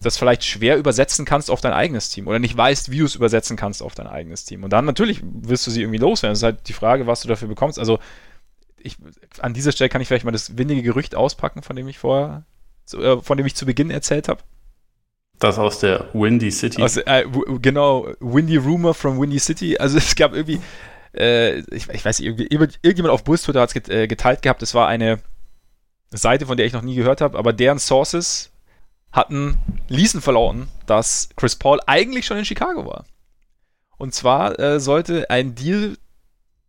das vielleicht schwer übersetzen kannst auf dein eigenes Team oder nicht weißt, wie du es übersetzen kannst auf dein eigenes Team. Und dann natürlich wirst du sie irgendwie loswerden. Das ist halt die Frage, was du dafür bekommst. Also ich, an dieser Stelle kann ich vielleicht mal das windige Gerücht auspacken, von dem ich vorher, äh, von dem ich zu Beginn erzählt habe. Das aus der Windy City. Aus, äh, genau, Windy Rumor from Windy City. Also es gab irgendwie, äh, ich, ich, weiß nicht, irgendjemand auf Bulls Twitter hat es äh, geteilt gehabt. Das war eine Seite, von der ich noch nie gehört habe, aber deren Sources hatten, ließen verlauten, dass Chris Paul eigentlich schon in Chicago war. Und zwar äh, sollte ein Deal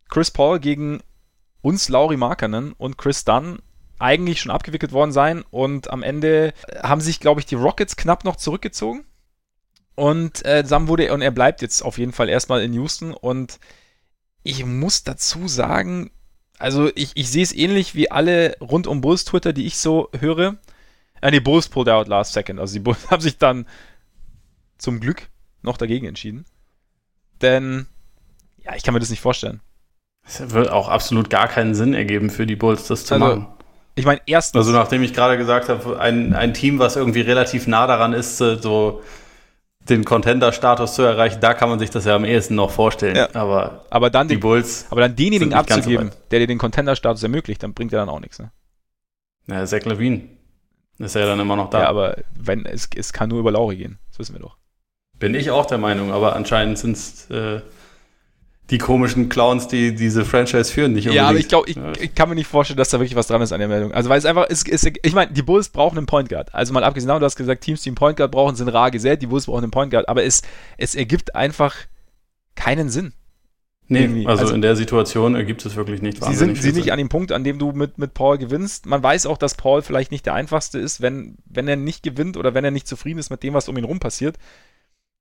Chris Paul gegen uns Lauri Markanen und Chris Dunn eigentlich schon abgewickelt worden sein und am Ende haben sich, glaube ich, die Rockets knapp noch zurückgezogen. Und äh, Sam wurde und er bleibt jetzt auf jeden Fall erstmal in Houston und ich muss dazu sagen, also ich, ich sehe es ähnlich wie alle rund um Bulls Twitter, die ich so höre. Ah, die Bulls pulled out last second. Also die Bulls haben sich dann zum Glück noch dagegen entschieden. Denn, ja, ich kann mir das nicht vorstellen. Es wird auch absolut gar keinen Sinn ergeben für die Bulls, das zu also, machen. Ich meine, erstens. Also, nachdem ich gerade gesagt habe, ein, ein Team, was irgendwie relativ nah daran ist, so den Contender-Status zu erreichen, da kann man sich das ja am ehesten noch vorstellen. Ja. Aber, aber dann die den, Bulls. Aber dann denjenigen abzugeben, so der dir den Contender-Status ermöglicht, dann bringt er dann auch nichts. Ne? Ja, Zach Levine ist ja dann immer noch da. Ja, aber wenn es, es kann nur über Lauri gehen, das wissen wir doch. Bin ich auch der Meinung, aber anscheinend sind es äh, die komischen Clowns, die diese Franchise führen, nicht unbedingt. Ja, aber ich glaube, ich, ich, kann mir nicht vorstellen, dass da wirklich was dran ist an der Meldung. Also, weil es einfach, ist, ist, ich meine, die Bulls brauchen einen Point Guard. Also mal abgesehen davon, du hast gesagt, Teams, die einen Point Guard brauchen, sind rar gesät, die Bulls brauchen einen Point Guard, aber es, es ergibt einfach keinen Sinn. Nee, also, also, in der Situation ergibt es wirklich nicht Sie sind sie nicht an dem Punkt, an dem du mit, mit Paul gewinnst. Man weiß auch, dass Paul vielleicht nicht der einfachste ist, wenn, wenn er nicht gewinnt oder wenn er nicht zufrieden ist mit dem, was um ihn rum passiert.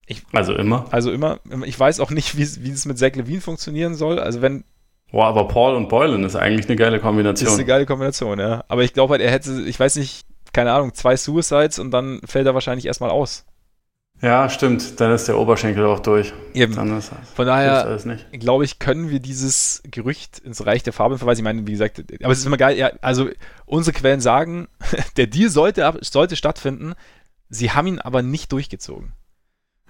Ich, also immer? Also immer. Ich weiß auch nicht, wie, wie es mit Zach Levine funktionieren soll. Also wenn. Boah, aber Paul und Boylan ist eigentlich eine geile Kombination. Ist eine geile Kombination, ja. Aber ich glaube halt, er hätte, ich weiß nicht, keine Ahnung, zwei Suicides und dann fällt er wahrscheinlich erstmal aus. Ja, stimmt. Dann ist der Oberschenkel auch durch. Eben. Von daher, glaube ich, können wir dieses Gerücht ins Reich der Farbe verweisen. Ich meine, wie gesagt, aber es ist immer geil. Ja, also, unsere Quellen sagen, der Deal sollte, sollte stattfinden. Sie haben ihn aber nicht durchgezogen.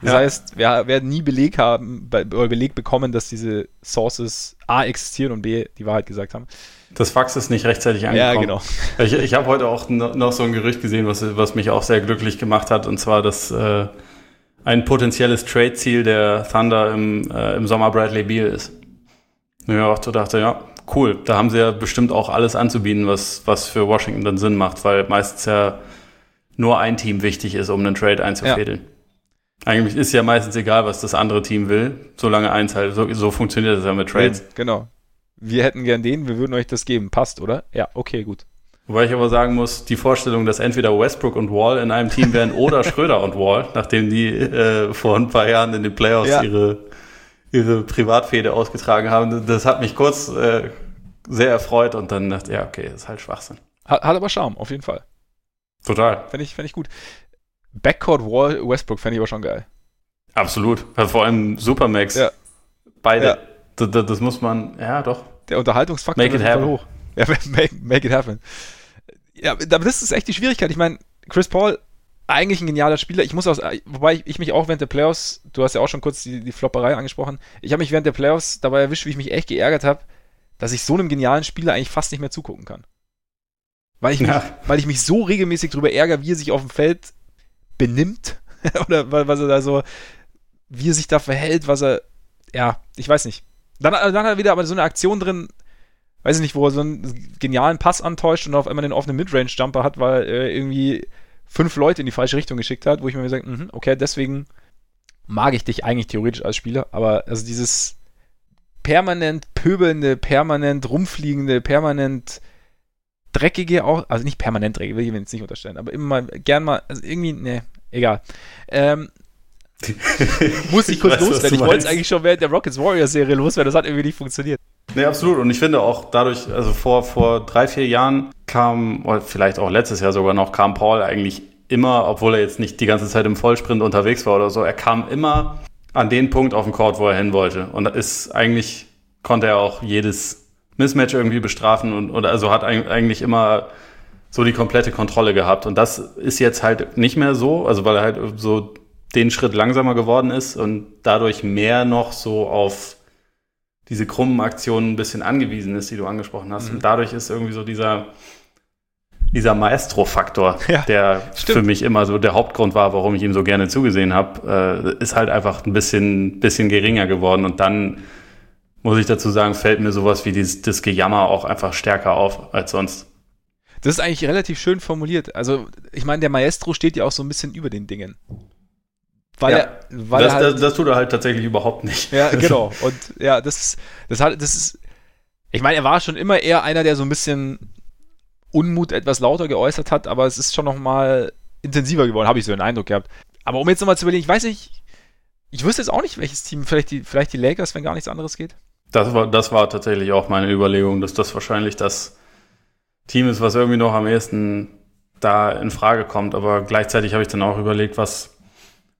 Das ja. heißt, wir werden nie Beleg haben, oder Beleg bekommen, dass diese Sources A existieren und B die Wahrheit gesagt haben. Das Fax ist nicht rechtzeitig angekommen. Ja, genau. Ich, ich habe heute auch noch so ein Gerücht gesehen, was, was mich auch sehr glücklich gemacht hat, und zwar, dass äh, ein potenzielles Trade-Ziel der Thunder im, äh, im Sommer Bradley Beal ist. Ja, auch so dachte, ja, cool. Da haben sie ja bestimmt auch alles anzubieten, was, was für Washington dann Sinn macht, weil meistens ja nur ein Team wichtig ist, um einen Trade einzufädeln. Ja. Eigentlich ist ja meistens egal, was das andere Team will, solange eins halt, so, so funktioniert das ja mit Trades. Genau. Wir hätten gern den, wir würden euch das geben. Passt, oder? Ja, okay, gut. Wobei ich aber sagen muss, die Vorstellung, dass entweder Westbrook und Wall in einem Team wären oder Schröder und Wall, nachdem die äh, vor ein paar Jahren in den Playoffs ja. ihre, ihre Privatfehde ausgetragen haben, das hat mich kurz äh, sehr erfreut und dann dachte ich, ja, okay, das ist halt Schwachsinn. Hat, hat aber Charme, auf jeden Fall. Total. Fände ich, fänd ich gut. Backcourt Wall Westbrook fände ich aber schon geil. Absolut. Also vor allem Supermax. Ja. Beide. Ja. Das, das, das, muss man, ja, doch. Der Unterhaltungsfaktor make it happen. hoch. Ja, make, make it happen. Ja, aber das ist echt die Schwierigkeit. Ich meine, Chris Paul, eigentlich ein genialer Spieler. Ich muss auch, wobei ich mich auch während der Playoffs, du hast ja auch schon kurz die, die Flopperei angesprochen, ich habe mich während der Playoffs dabei erwischt, wie ich mich echt geärgert habe, dass ich so einem genialen Spieler eigentlich fast nicht mehr zugucken kann. Weil ich, ja. mich, weil ich mich so regelmäßig darüber ärgere, wie er sich auf dem Feld benimmt oder was er da so, wie er sich da verhält, was er, ja, ich weiß nicht. Dann, dann hat er wieder aber so eine Aktion drin, weiß ich nicht, wo er so einen genialen Pass antäuscht und auf einmal den offenen Midrange-Jumper hat, weil er irgendwie fünf Leute in die falsche Richtung geschickt hat, wo ich mir gesagt mh, okay, deswegen mag ich dich eigentlich theoretisch als Spieler, aber also dieses permanent pöbelnde, permanent rumfliegende, permanent dreckige auch, also nicht permanent dreckige, will ich mir jetzt nicht unterstellen, aber immer mal, gern mal, also irgendwie, ne, egal. Ähm, muss ich kurz loswerden. Ich wollte es eigentlich schon während der Rockets Warriors Serie loswerden, das hat irgendwie nicht funktioniert. Nee, absolut. Und ich finde auch dadurch, also vor, vor drei, vier Jahren kam, oder vielleicht auch letztes Jahr sogar noch, kam Paul eigentlich immer, obwohl er jetzt nicht die ganze Zeit im Vollsprint unterwegs war oder so, er kam immer an den Punkt auf dem Court, wo er hin wollte. Und das ist eigentlich, konnte er auch jedes Mismatch irgendwie bestrafen und oder also hat eigentlich immer so die komplette Kontrolle gehabt. Und das ist jetzt halt nicht mehr so, also weil er halt so den Schritt langsamer geworden ist und dadurch mehr noch so auf diese krummen Aktionen ein bisschen angewiesen ist, die du angesprochen hast. Mhm. Und dadurch ist irgendwie so dieser, dieser Maestro-Faktor, ja, der stimmt. für mich immer so der Hauptgrund war, warum ich ihm so gerne zugesehen habe, äh, ist halt einfach ein bisschen, bisschen geringer geworden. Und dann muss ich dazu sagen, fällt mir sowas wie dieses, das Gejammer auch einfach stärker auf als sonst. Das ist eigentlich relativ schön formuliert. Also, ich meine, der Maestro steht ja auch so ein bisschen über den Dingen. Weil ja, er, weil das, er halt, das, das, tut er halt tatsächlich überhaupt nicht. Ja, genau. Und ja, das, das hat, das ist, ich meine, er war schon immer eher einer, der so ein bisschen Unmut etwas lauter geäußert hat, aber es ist schon noch mal intensiver geworden, habe ich so den Eindruck gehabt. Aber um jetzt nochmal zu überlegen, ich weiß nicht, ich wüsste jetzt auch nicht, welches Team, vielleicht die, vielleicht die Lakers, wenn gar nichts anderes geht. Das war, das war tatsächlich auch meine Überlegung, dass das wahrscheinlich das Team ist, was irgendwie noch am ehesten da in Frage kommt. Aber gleichzeitig habe ich dann auch überlegt, was,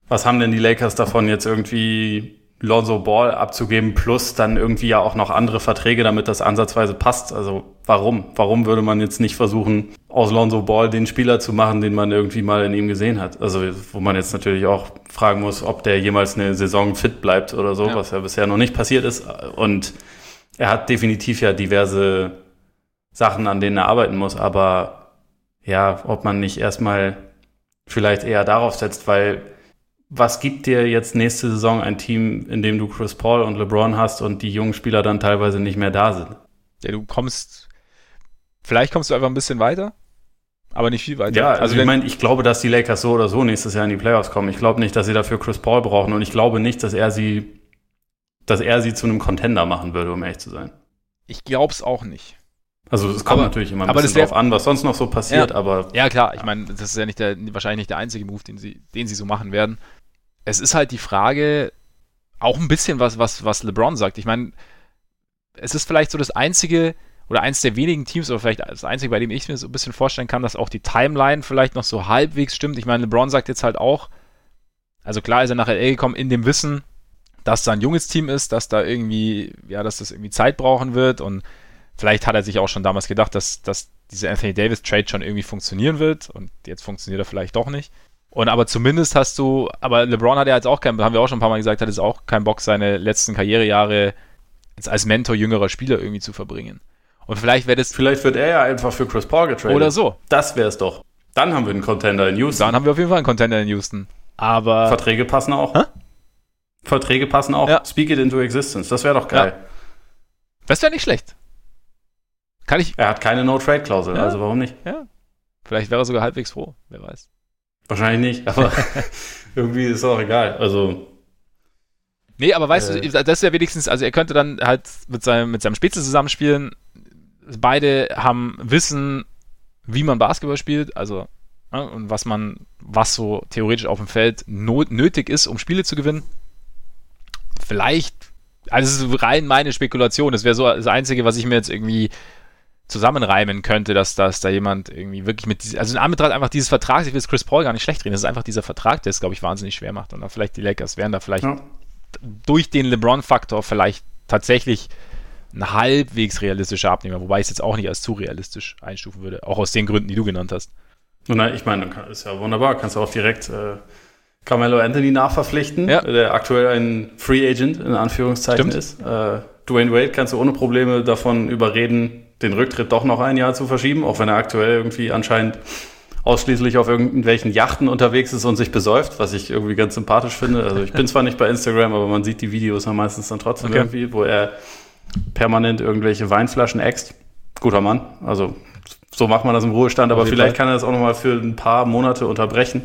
was haben denn die Lakers davon jetzt irgendwie Lonzo Ball abzugeben, plus dann irgendwie ja auch noch andere Verträge, damit das ansatzweise passt. Also warum? Warum würde man jetzt nicht versuchen, aus Lonzo Ball den Spieler zu machen, den man irgendwie mal in ihm gesehen hat? Also wo man jetzt natürlich auch fragen muss, ob der jemals eine Saison fit bleibt oder so, ja. was ja bisher noch nicht passiert ist. Und er hat definitiv ja diverse Sachen, an denen er arbeiten muss, aber ja, ob man nicht erstmal vielleicht eher darauf setzt, weil was gibt dir jetzt nächste Saison ein Team, in dem du Chris Paul und LeBron hast und die jungen Spieler dann teilweise nicht mehr da sind? Ja, du kommst, vielleicht kommst du einfach ein bisschen weiter, aber nicht viel weiter. Ja, also, also ich meine, ich glaube, dass die Lakers so oder so nächstes Jahr in die Playoffs kommen. Ich glaube nicht, dass sie dafür Chris Paul brauchen und ich glaube nicht, dass er sie, dass er sie zu einem Contender machen würde, um ehrlich zu sein. Ich glaube es auch nicht. Also es kommt aber, natürlich immer ein bisschen drauf an, was sonst noch so passiert, ja, aber. Ja, klar, ich meine, das ist ja nicht der, wahrscheinlich nicht der einzige Move, den sie, den sie so machen werden es ist halt die Frage, auch ein bisschen was, was, was LeBron sagt. Ich meine, es ist vielleicht so das einzige oder eins der wenigen Teams, oder vielleicht das einzige, bei dem ich mir so ein bisschen vorstellen kann, dass auch die Timeline vielleicht noch so halbwegs stimmt. Ich meine, LeBron sagt jetzt halt auch, also klar ist er nach LA gekommen in dem Wissen, dass da ein junges Team ist, dass da irgendwie, ja, dass das irgendwie Zeit brauchen wird und vielleicht hat er sich auch schon damals gedacht, dass, dass diese Anthony Davis Trade schon irgendwie funktionieren wird und jetzt funktioniert er vielleicht doch nicht. Und aber zumindest hast du, aber LeBron hat ja jetzt auch keinen, haben wir auch schon ein paar Mal gesagt, hat jetzt auch keinen Bock, seine letzten Karrierejahre jetzt als Mentor jüngerer Spieler irgendwie zu verbringen. Und vielleicht wäre das. Vielleicht wird er ja einfach für Chris Paul getradet. Oder so. Das wäre es doch. Dann haben wir einen Contender in Houston. Dann haben wir auf jeden Fall einen Contender in Houston. Aber. Verträge passen auch. Hä? Verträge passen auch. Ja. Speak it into existence. Das wäre doch geil. Ja. Das wäre nicht schlecht. Kann ich. Er hat keine No-Trade-Klausel, ja. also warum nicht? Ja. Vielleicht wäre er sogar halbwegs froh. Wer weiß. Wahrscheinlich nicht, aber irgendwie ist es auch egal. Also. Nee, aber weißt äh, du, das ist ja wenigstens, also er könnte dann halt mit seinem, mit seinem Spitze zusammenspielen. Beide haben Wissen, wie man Basketball spielt, also ja, und was man, was so theoretisch auf dem Feld not, nötig ist, um Spiele zu gewinnen. Vielleicht, also es ist rein meine Spekulation, das wäre so das Einzige, was ich mir jetzt irgendwie zusammenreimen könnte, dass, dass da jemand irgendwie wirklich mit, also in Anbetracht einfach dieses Vertrags, ich will es Chris Paul gar nicht schlecht reden, das ist einfach dieser Vertrag, der es, glaube ich, wahnsinnig schwer macht. Und dann vielleicht die Lakers wären da vielleicht ja. durch den LeBron-Faktor vielleicht tatsächlich ein halbwegs realistischer Abnehmer, wobei ich es jetzt auch nicht als zu realistisch einstufen würde, auch aus den Gründen, die du genannt hast. Nein, ich meine, ist ja wunderbar, kannst du auch direkt äh, Carmelo Anthony nachverpflichten, ja. der aktuell ein Free Agent in Anführungszeichen Stimmt. ist. Äh, Dwayne Wade kannst du ohne Probleme davon überreden, den Rücktritt doch noch ein Jahr zu verschieben, auch wenn er aktuell irgendwie anscheinend ausschließlich auf irgendwelchen Yachten unterwegs ist und sich besäuft, was ich irgendwie ganz sympathisch finde. Also ich bin zwar nicht bei Instagram, aber man sieht die Videos dann meistens dann trotzdem okay. irgendwie, wo er permanent irgendwelche Weinflaschen äxt. Guter Mann. Also so macht man das im Ruhestand, aber vielleicht kann er das auch nochmal für ein paar Monate unterbrechen.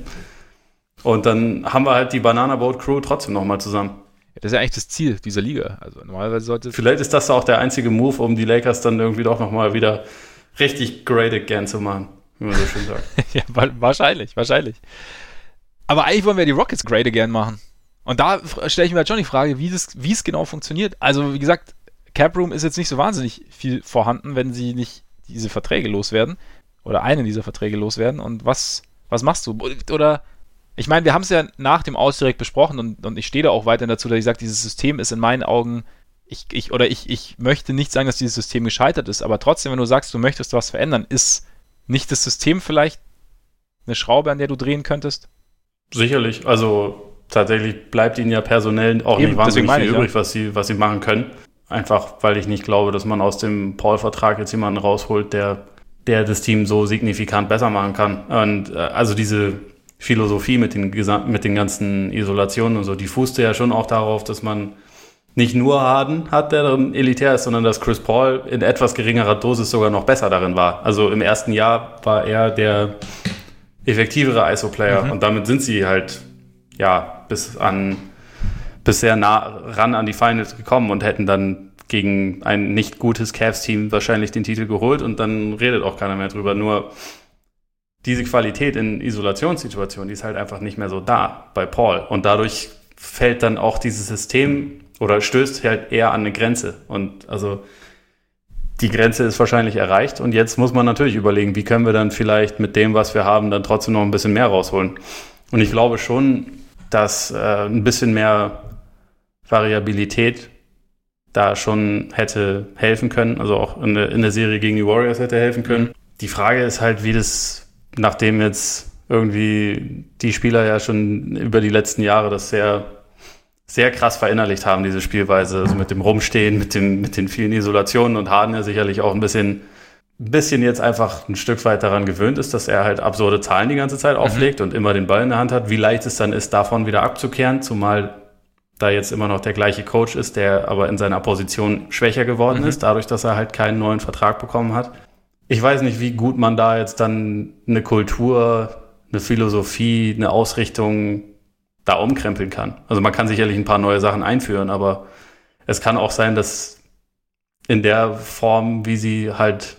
Und dann haben wir halt die Banana Boat Crew trotzdem nochmal zusammen. Das ist ja eigentlich das Ziel dieser Liga. Also normalerweise sollte Vielleicht ist das auch der einzige Move, um die Lakers dann irgendwie doch nochmal wieder richtig great again zu machen, wie man so schön sagt. ja, wahrscheinlich, wahrscheinlich. Aber eigentlich wollen wir die Rockets great again machen. Und da stelle ich mir halt schon die Frage, wie, es genau funktioniert. Also, wie gesagt, Cap Room ist jetzt nicht so wahnsinnig viel vorhanden, wenn sie nicht diese Verträge loswerden. Oder einen dieser Verträge loswerden. Und was, was machst du? Oder ich meine, wir haben es ja nach dem Aus direkt besprochen und, und ich stehe da auch weiterhin dazu, dass ich sage, dieses System ist in meinen Augen, ich, ich, oder ich, ich möchte nicht sagen, dass dieses System gescheitert ist, aber trotzdem, wenn du sagst, du möchtest was verändern, ist nicht das System vielleicht eine Schraube, an der du drehen könntest? Sicherlich. Also tatsächlich bleibt ihnen ja personell auch Eben, nicht wahnsinnig viel ich, übrig, ja. was, sie, was sie machen können. Einfach, weil ich nicht glaube, dass man aus dem Paul-Vertrag jetzt jemanden rausholt, der, der das Team so signifikant besser machen kann. Und äh, also diese Philosophie mit den, mit den ganzen Isolationen und so, die fußte ja schon auch darauf, dass man nicht nur Harden hat, der darin elitär ist, sondern dass Chris Paul in etwas geringerer Dosis sogar noch besser darin war. Also im ersten Jahr war er der effektivere ISO-Player mhm. und damit sind sie halt ja bis an bis sehr nah ran an die Finals gekommen und hätten dann gegen ein nicht gutes Cavs-Team wahrscheinlich den Titel geholt und dann redet auch keiner mehr drüber. Nur diese Qualität in Isolationssituationen, die ist halt einfach nicht mehr so da bei Paul. Und dadurch fällt dann auch dieses System oder stößt halt eher an eine Grenze. Und also die Grenze ist wahrscheinlich erreicht und jetzt muss man natürlich überlegen, wie können wir dann vielleicht mit dem, was wir haben, dann trotzdem noch ein bisschen mehr rausholen. Und ich glaube schon, dass äh, ein bisschen mehr Variabilität da schon hätte helfen können, also auch in der, in der Serie gegen die Warriors hätte helfen können. Die Frage ist halt, wie das, nachdem jetzt irgendwie die Spieler ja schon über die letzten Jahre das sehr sehr krass verinnerlicht haben, diese Spielweise, also mit dem Rumstehen, mit, dem, mit den vielen Isolationen und Harden ja sicherlich auch ein bisschen, ein bisschen jetzt einfach ein Stück weit daran gewöhnt ist, dass er halt absurde Zahlen die ganze Zeit mhm. auflegt mhm. und immer den Ball in der Hand hat. Wie leicht es dann ist, davon wieder abzukehren, zumal da jetzt immer noch der gleiche Coach ist, der aber in seiner Position schwächer geworden mhm. ist, dadurch, dass er halt keinen neuen Vertrag bekommen hat. Ich weiß nicht, wie gut man da jetzt dann eine Kultur, eine Philosophie, eine Ausrichtung da umkrempeln kann. Also man kann sicherlich ein paar neue Sachen einführen, aber es kann auch sein, dass in der Form, wie sie halt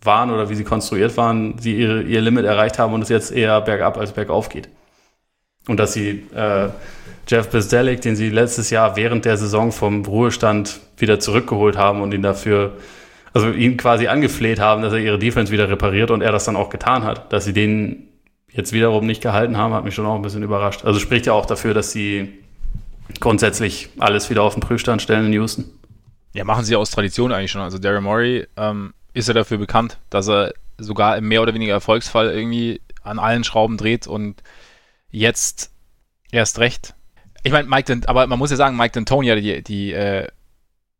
waren oder wie sie konstruiert waren, sie ihre, ihr Limit erreicht haben und es jetzt eher bergab als bergauf geht. Und dass sie äh, Jeff Bezdelik, den sie letztes Jahr während der Saison vom Ruhestand wieder zurückgeholt haben und ihn dafür, also ihn quasi angefleht haben, dass er ihre Defense wieder repariert und er das dann auch getan hat, dass sie den jetzt wiederum nicht gehalten haben, hat mich schon auch ein bisschen überrascht. Also spricht ja auch dafür, dass sie grundsätzlich alles wieder auf den Prüfstand stellen in Houston. Ja, machen sie aus Tradition eigentlich schon. Also Daryl Morey ähm, ist ja dafür bekannt, dass er sogar im mehr oder weniger Erfolgsfall irgendwie an allen Schrauben dreht und jetzt erst recht. Ich meine, Mike, aber man muss ja sagen, Mike D'Antoni hat die, die äh,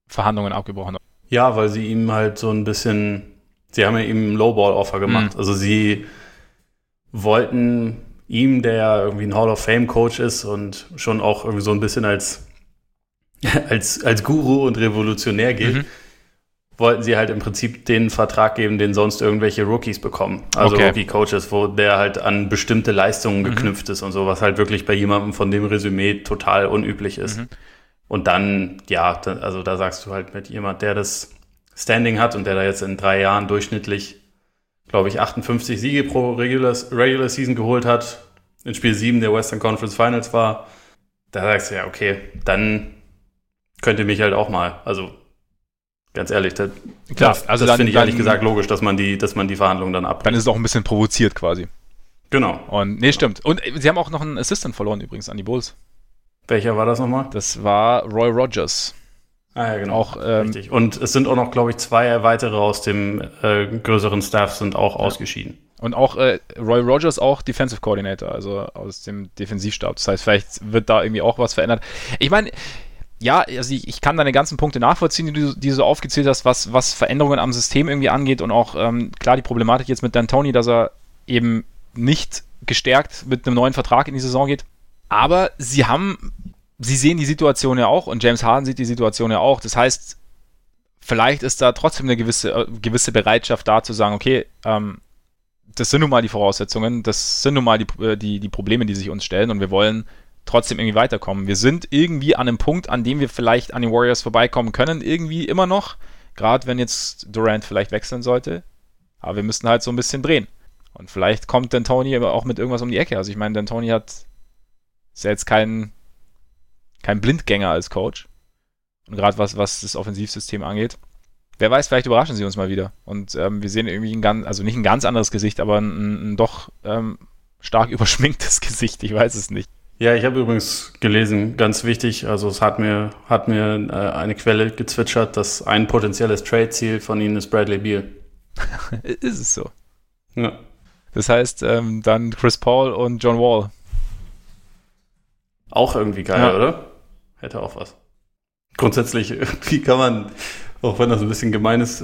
Verhandlungen abgebrochen. Ja, weil sie ihm halt so ein bisschen, sie haben ja ihm ein Lowball-Offer gemacht. Mhm. Also sie wollten ihm, der irgendwie ein Hall of Fame Coach ist und schon auch irgendwie so ein bisschen als, als, als Guru und Revolutionär gilt, mhm. Wollten sie halt im Prinzip den Vertrag geben, den sonst irgendwelche Rookies bekommen. Also okay. Rookie-Coaches, wo der halt an bestimmte Leistungen mhm. geknüpft ist und so, was halt wirklich bei jemandem von dem Resümee total unüblich ist. Mhm. Und dann, ja, also da sagst du halt mit jemand, der das Standing hat und der da jetzt in drei Jahren durchschnittlich glaube ich, 58 Siege pro Regular, Regular Season geholt hat, in Spiel 7 der Western Conference Finals war, da sagst du ja, okay, dann könnte mich halt auch mal, also ganz ehrlich, das, Klar, also das finde ich ehrlich gesagt logisch, dass man die, dass man die Verhandlungen dann ab. Dann ist es auch ein bisschen provoziert quasi. Genau. Und nee, stimmt. Und sie haben auch noch einen Assistant verloren übrigens an die Bulls. Welcher war das nochmal? Das war Roy Rogers. Ah ja, genau. Auch, ähm, Richtig. Und es sind auch noch, glaube ich, zwei weitere aus dem äh, größeren Staff sind auch ja. ausgeschieden. Und auch äh, Roy Rogers auch Defensive Coordinator, also aus dem Defensivstab. Das heißt, vielleicht wird da irgendwie auch was verändert. Ich meine, ja, also ich, ich, kann deine ganzen Punkte nachvollziehen, die du, die du so aufgezählt hast, was, was Veränderungen am System irgendwie angeht und auch ähm, klar die Problematik jetzt mit Dan Tony, dass er eben nicht gestärkt mit einem neuen Vertrag in die Saison geht. Aber sie haben sie sehen die Situation ja auch und James Harden sieht die Situation ja auch. Das heißt, vielleicht ist da trotzdem eine gewisse, äh, gewisse Bereitschaft da zu sagen, okay, ähm, das sind nun mal die Voraussetzungen, das sind nun mal die, äh, die, die Probleme, die sich uns stellen und wir wollen trotzdem irgendwie weiterkommen. Wir sind irgendwie an einem Punkt, an dem wir vielleicht an den Warriors vorbeikommen können, irgendwie immer noch, gerade wenn jetzt Durant vielleicht wechseln sollte. Aber wir müssen halt so ein bisschen drehen. Und vielleicht kommt D'Antoni aber auch mit irgendwas um die Ecke. Also ich meine, D'Antoni hat ist ja jetzt kein kein Blindgänger als Coach. Und gerade was, was das Offensivsystem angeht. Wer weiß, vielleicht überraschen sie uns mal wieder. Und ähm, wir sehen irgendwie ein ganz, also nicht ein ganz anderes Gesicht, aber ein, ein doch ähm, stark überschminktes Gesicht. Ich weiß es nicht. Ja, ich habe übrigens gelesen, ganz wichtig, also es hat mir, hat mir äh, eine Quelle gezwitschert, dass ein potenzielles Trade-Ziel von ihnen ist Bradley Beal. ist es so? Ja. Das heißt, ähm, dann Chris Paul und John Wall. Auch irgendwie geil, ja. oder? hätte auch was. Grundsätzlich, wie kann man, auch wenn das ein bisschen gemein ist,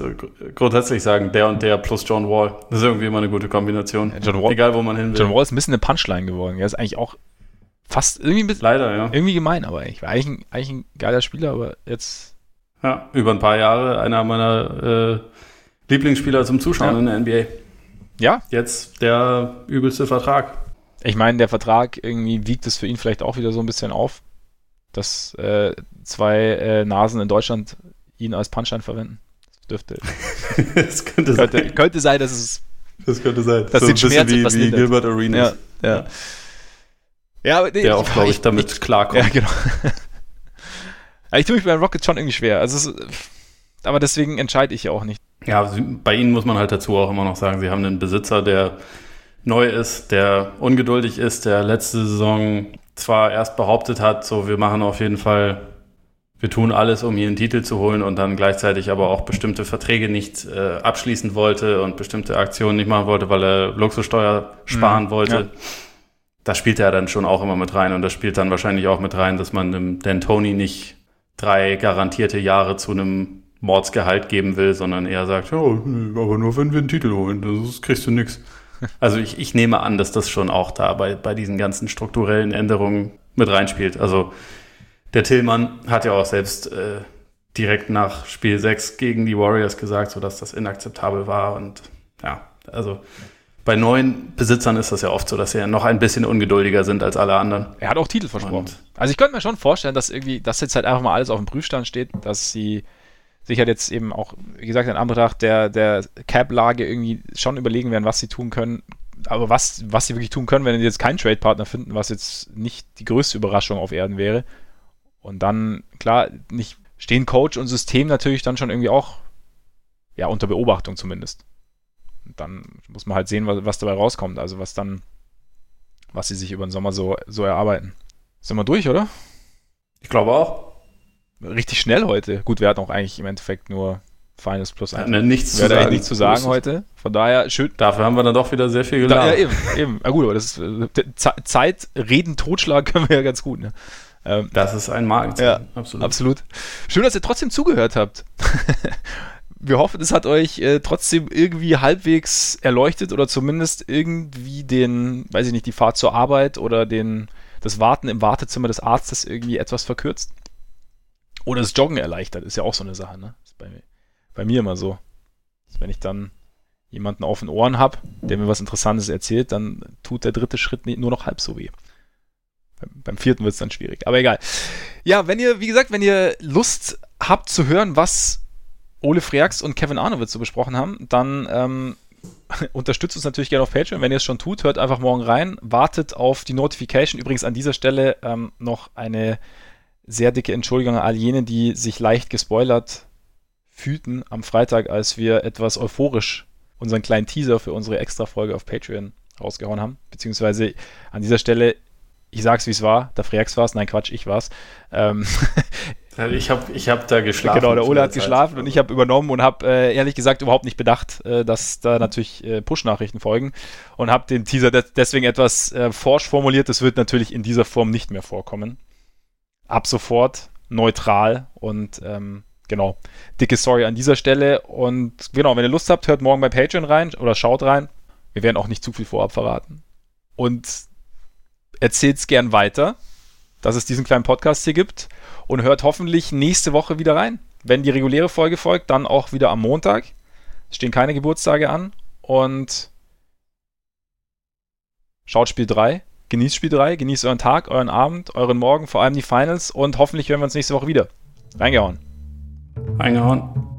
grundsätzlich sagen, der und der plus John Wall. Das ist irgendwie immer eine gute Kombination. Ja, Wall, Egal, wo man hin will. John Wall ist ein bisschen eine Punchline geworden. Er ist eigentlich auch fast irgendwie ein bisschen, Leider, ja. irgendwie gemein, aber ich war eigentlich ein, eigentlich ein geiler Spieler, aber jetzt. Ja, über ein paar Jahre einer meiner äh, Lieblingsspieler zum Zuschauen ja. in der NBA. Ja. Jetzt der übelste Vertrag. Ich meine, der Vertrag irgendwie wiegt es für ihn vielleicht auch wieder so ein bisschen auf dass äh, zwei äh, Nasen in Deutschland ihn als Punchline verwenden. Das dürfte. das könnte, könnte, sein. könnte sein, dass es. Das könnte sein. Das so ein bisschen wie, wie Gilbert Arenas. Ja, ja. ja aber, nee, Der auch, glaube ich, damit ich, klarkommt. Ja, genau. ich tue mich bei Rocket schon irgendwie schwer. Also aber deswegen entscheide ich ja auch nicht. Ja, bei ihnen muss man halt dazu auch immer noch sagen, sie haben einen Besitzer, der neu ist, der ungeduldig ist, der letzte Saison zwar erst behauptet hat, so wir machen auf jeden Fall, wir tun alles, um hier einen Titel zu holen und dann gleichzeitig aber auch bestimmte Verträge nicht äh, abschließen wollte und bestimmte Aktionen nicht machen wollte, weil er Luxussteuer sparen mhm, wollte. Ja. Da spielt er dann schon auch immer mit rein und das spielt dann wahrscheinlich auch mit rein, dass man dem Dan Tony nicht drei garantierte Jahre zu einem Mordsgehalt geben will, sondern eher sagt, ja, aber nur wenn wir einen Titel holen, das kriegst du nix. Also ich, ich nehme an, dass das schon auch da bei, bei diesen ganzen strukturellen Änderungen mit reinspielt. Also der Tillmann hat ja auch selbst äh, direkt nach Spiel 6 gegen die Warriors gesagt, so dass das inakzeptabel war. Und ja, also bei neuen Besitzern ist das ja oft so, dass sie ja noch ein bisschen ungeduldiger sind als alle anderen. Er hat auch Titel versprochen. Und also ich könnte mir schon vorstellen, dass irgendwie, dass jetzt halt einfach mal alles auf dem Prüfstand steht, dass sie sich halt jetzt eben auch, wie gesagt, in Anbetracht der, der Cap-Lage irgendwie schon überlegen werden, was sie tun können. Aber was, was sie wirklich tun können, wenn sie jetzt keinen Trade-Partner finden, was jetzt nicht die größte Überraschung auf Erden wäre. Und dann, klar, nicht stehen Coach und System natürlich dann schon irgendwie auch ja, unter Beobachtung zumindest. Dann muss man halt sehen, was, was dabei rauskommt. Also was dann, was sie sich über den Sommer so, so erarbeiten. Sind wir durch, oder? Ich glaube auch richtig schnell heute. Gut, wir hatten auch eigentlich im Endeffekt nur Finals plus 1. Ja, nichts zu sagen. nichts zu sagen heute. Von daher schön. Dafür haben wir dann doch wieder sehr viel gelernt. ja, eben, eben. Ja, gut, aber das ist äh, Zeit, Reden, Totschlag können wir ja ganz gut. Ne? Ähm, das ist ein Markt. Ja, absolut. absolut. Schön, dass ihr trotzdem zugehört habt. wir hoffen, es hat euch äh, trotzdem irgendwie halbwegs erleuchtet oder zumindest irgendwie den, weiß ich nicht, die Fahrt zur Arbeit oder den, das Warten im Wartezimmer des Arztes irgendwie etwas verkürzt. Oder das Joggen erleichtert, ist ja auch so eine Sache, ne? Ist bei, bei mir immer so. Wenn ich dann jemanden auf den Ohren habe, der mir was Interessantes erzählt, dann tut der dritte Schritt nur noch halb so weh. Beim vierten wird es dann schwierig. Aber egal. Ja, wenn ihr, wie gesagt, wenn ihr Lust habt zu hören, was Ole Freaks und Kevin Arnowitz so besprochen haben, dann ähm, unterstützt uns natürlich gerne auf Patreon. Wenn ihr es schon tut, hört einfach morgen rein. Wartet auf die Notification. Übrigens an dieser Stelle ähm, noch eine sehr dicke Entschuldigung an all jene, die sich leicht gespoilert fühlten am Freitag, als wir etwas euphorisch unseren kleinen Teaser für unsere Extra-Folge auf Patreon rausgehauen haben. Beziehungsweise an dieser Stelle, ich sag's wie es war, der Freaks war's, nein Quatsch, ich war's. Ähm, ich habe ich hab da geschlafen. Genau, der Ole hat geschlafen und ich habe übernommen und habe äh, ehrlich gesagt überhaupt nicht bedacht, äh, dass da natürlich äh, Push-Nachrichten folgen und habe den Teaser deswegen etwas äh, forsch formuliert. Das wird natürlich in dieser Form nicht mehr vorkommen ab sofort neutral und ähm, genau, dicke Sorry an dieser Stelle und genau, wenn ihr Lust habt, hört morgen bei Patreon rein oder schaut rein. Wir werden auch nicht zu viel vorab verraten. Und erzählt's gern weiter, dass es diesen kleinen Podcast hier gibt und hört hoffentlich nächste Woche wieder rein. Wenn die reguläre Folge folgt, dann auch wieder am Montag. Es stehen keine Geburtstage an und schaut Spiel 3 Genießt Spiel 3, genießt euren Tag, euren Abend, euren Morgen, vor allem die Finals und hoffentlich hören wir uns nächste Woche wieder. Reingehauen. Reingehauen.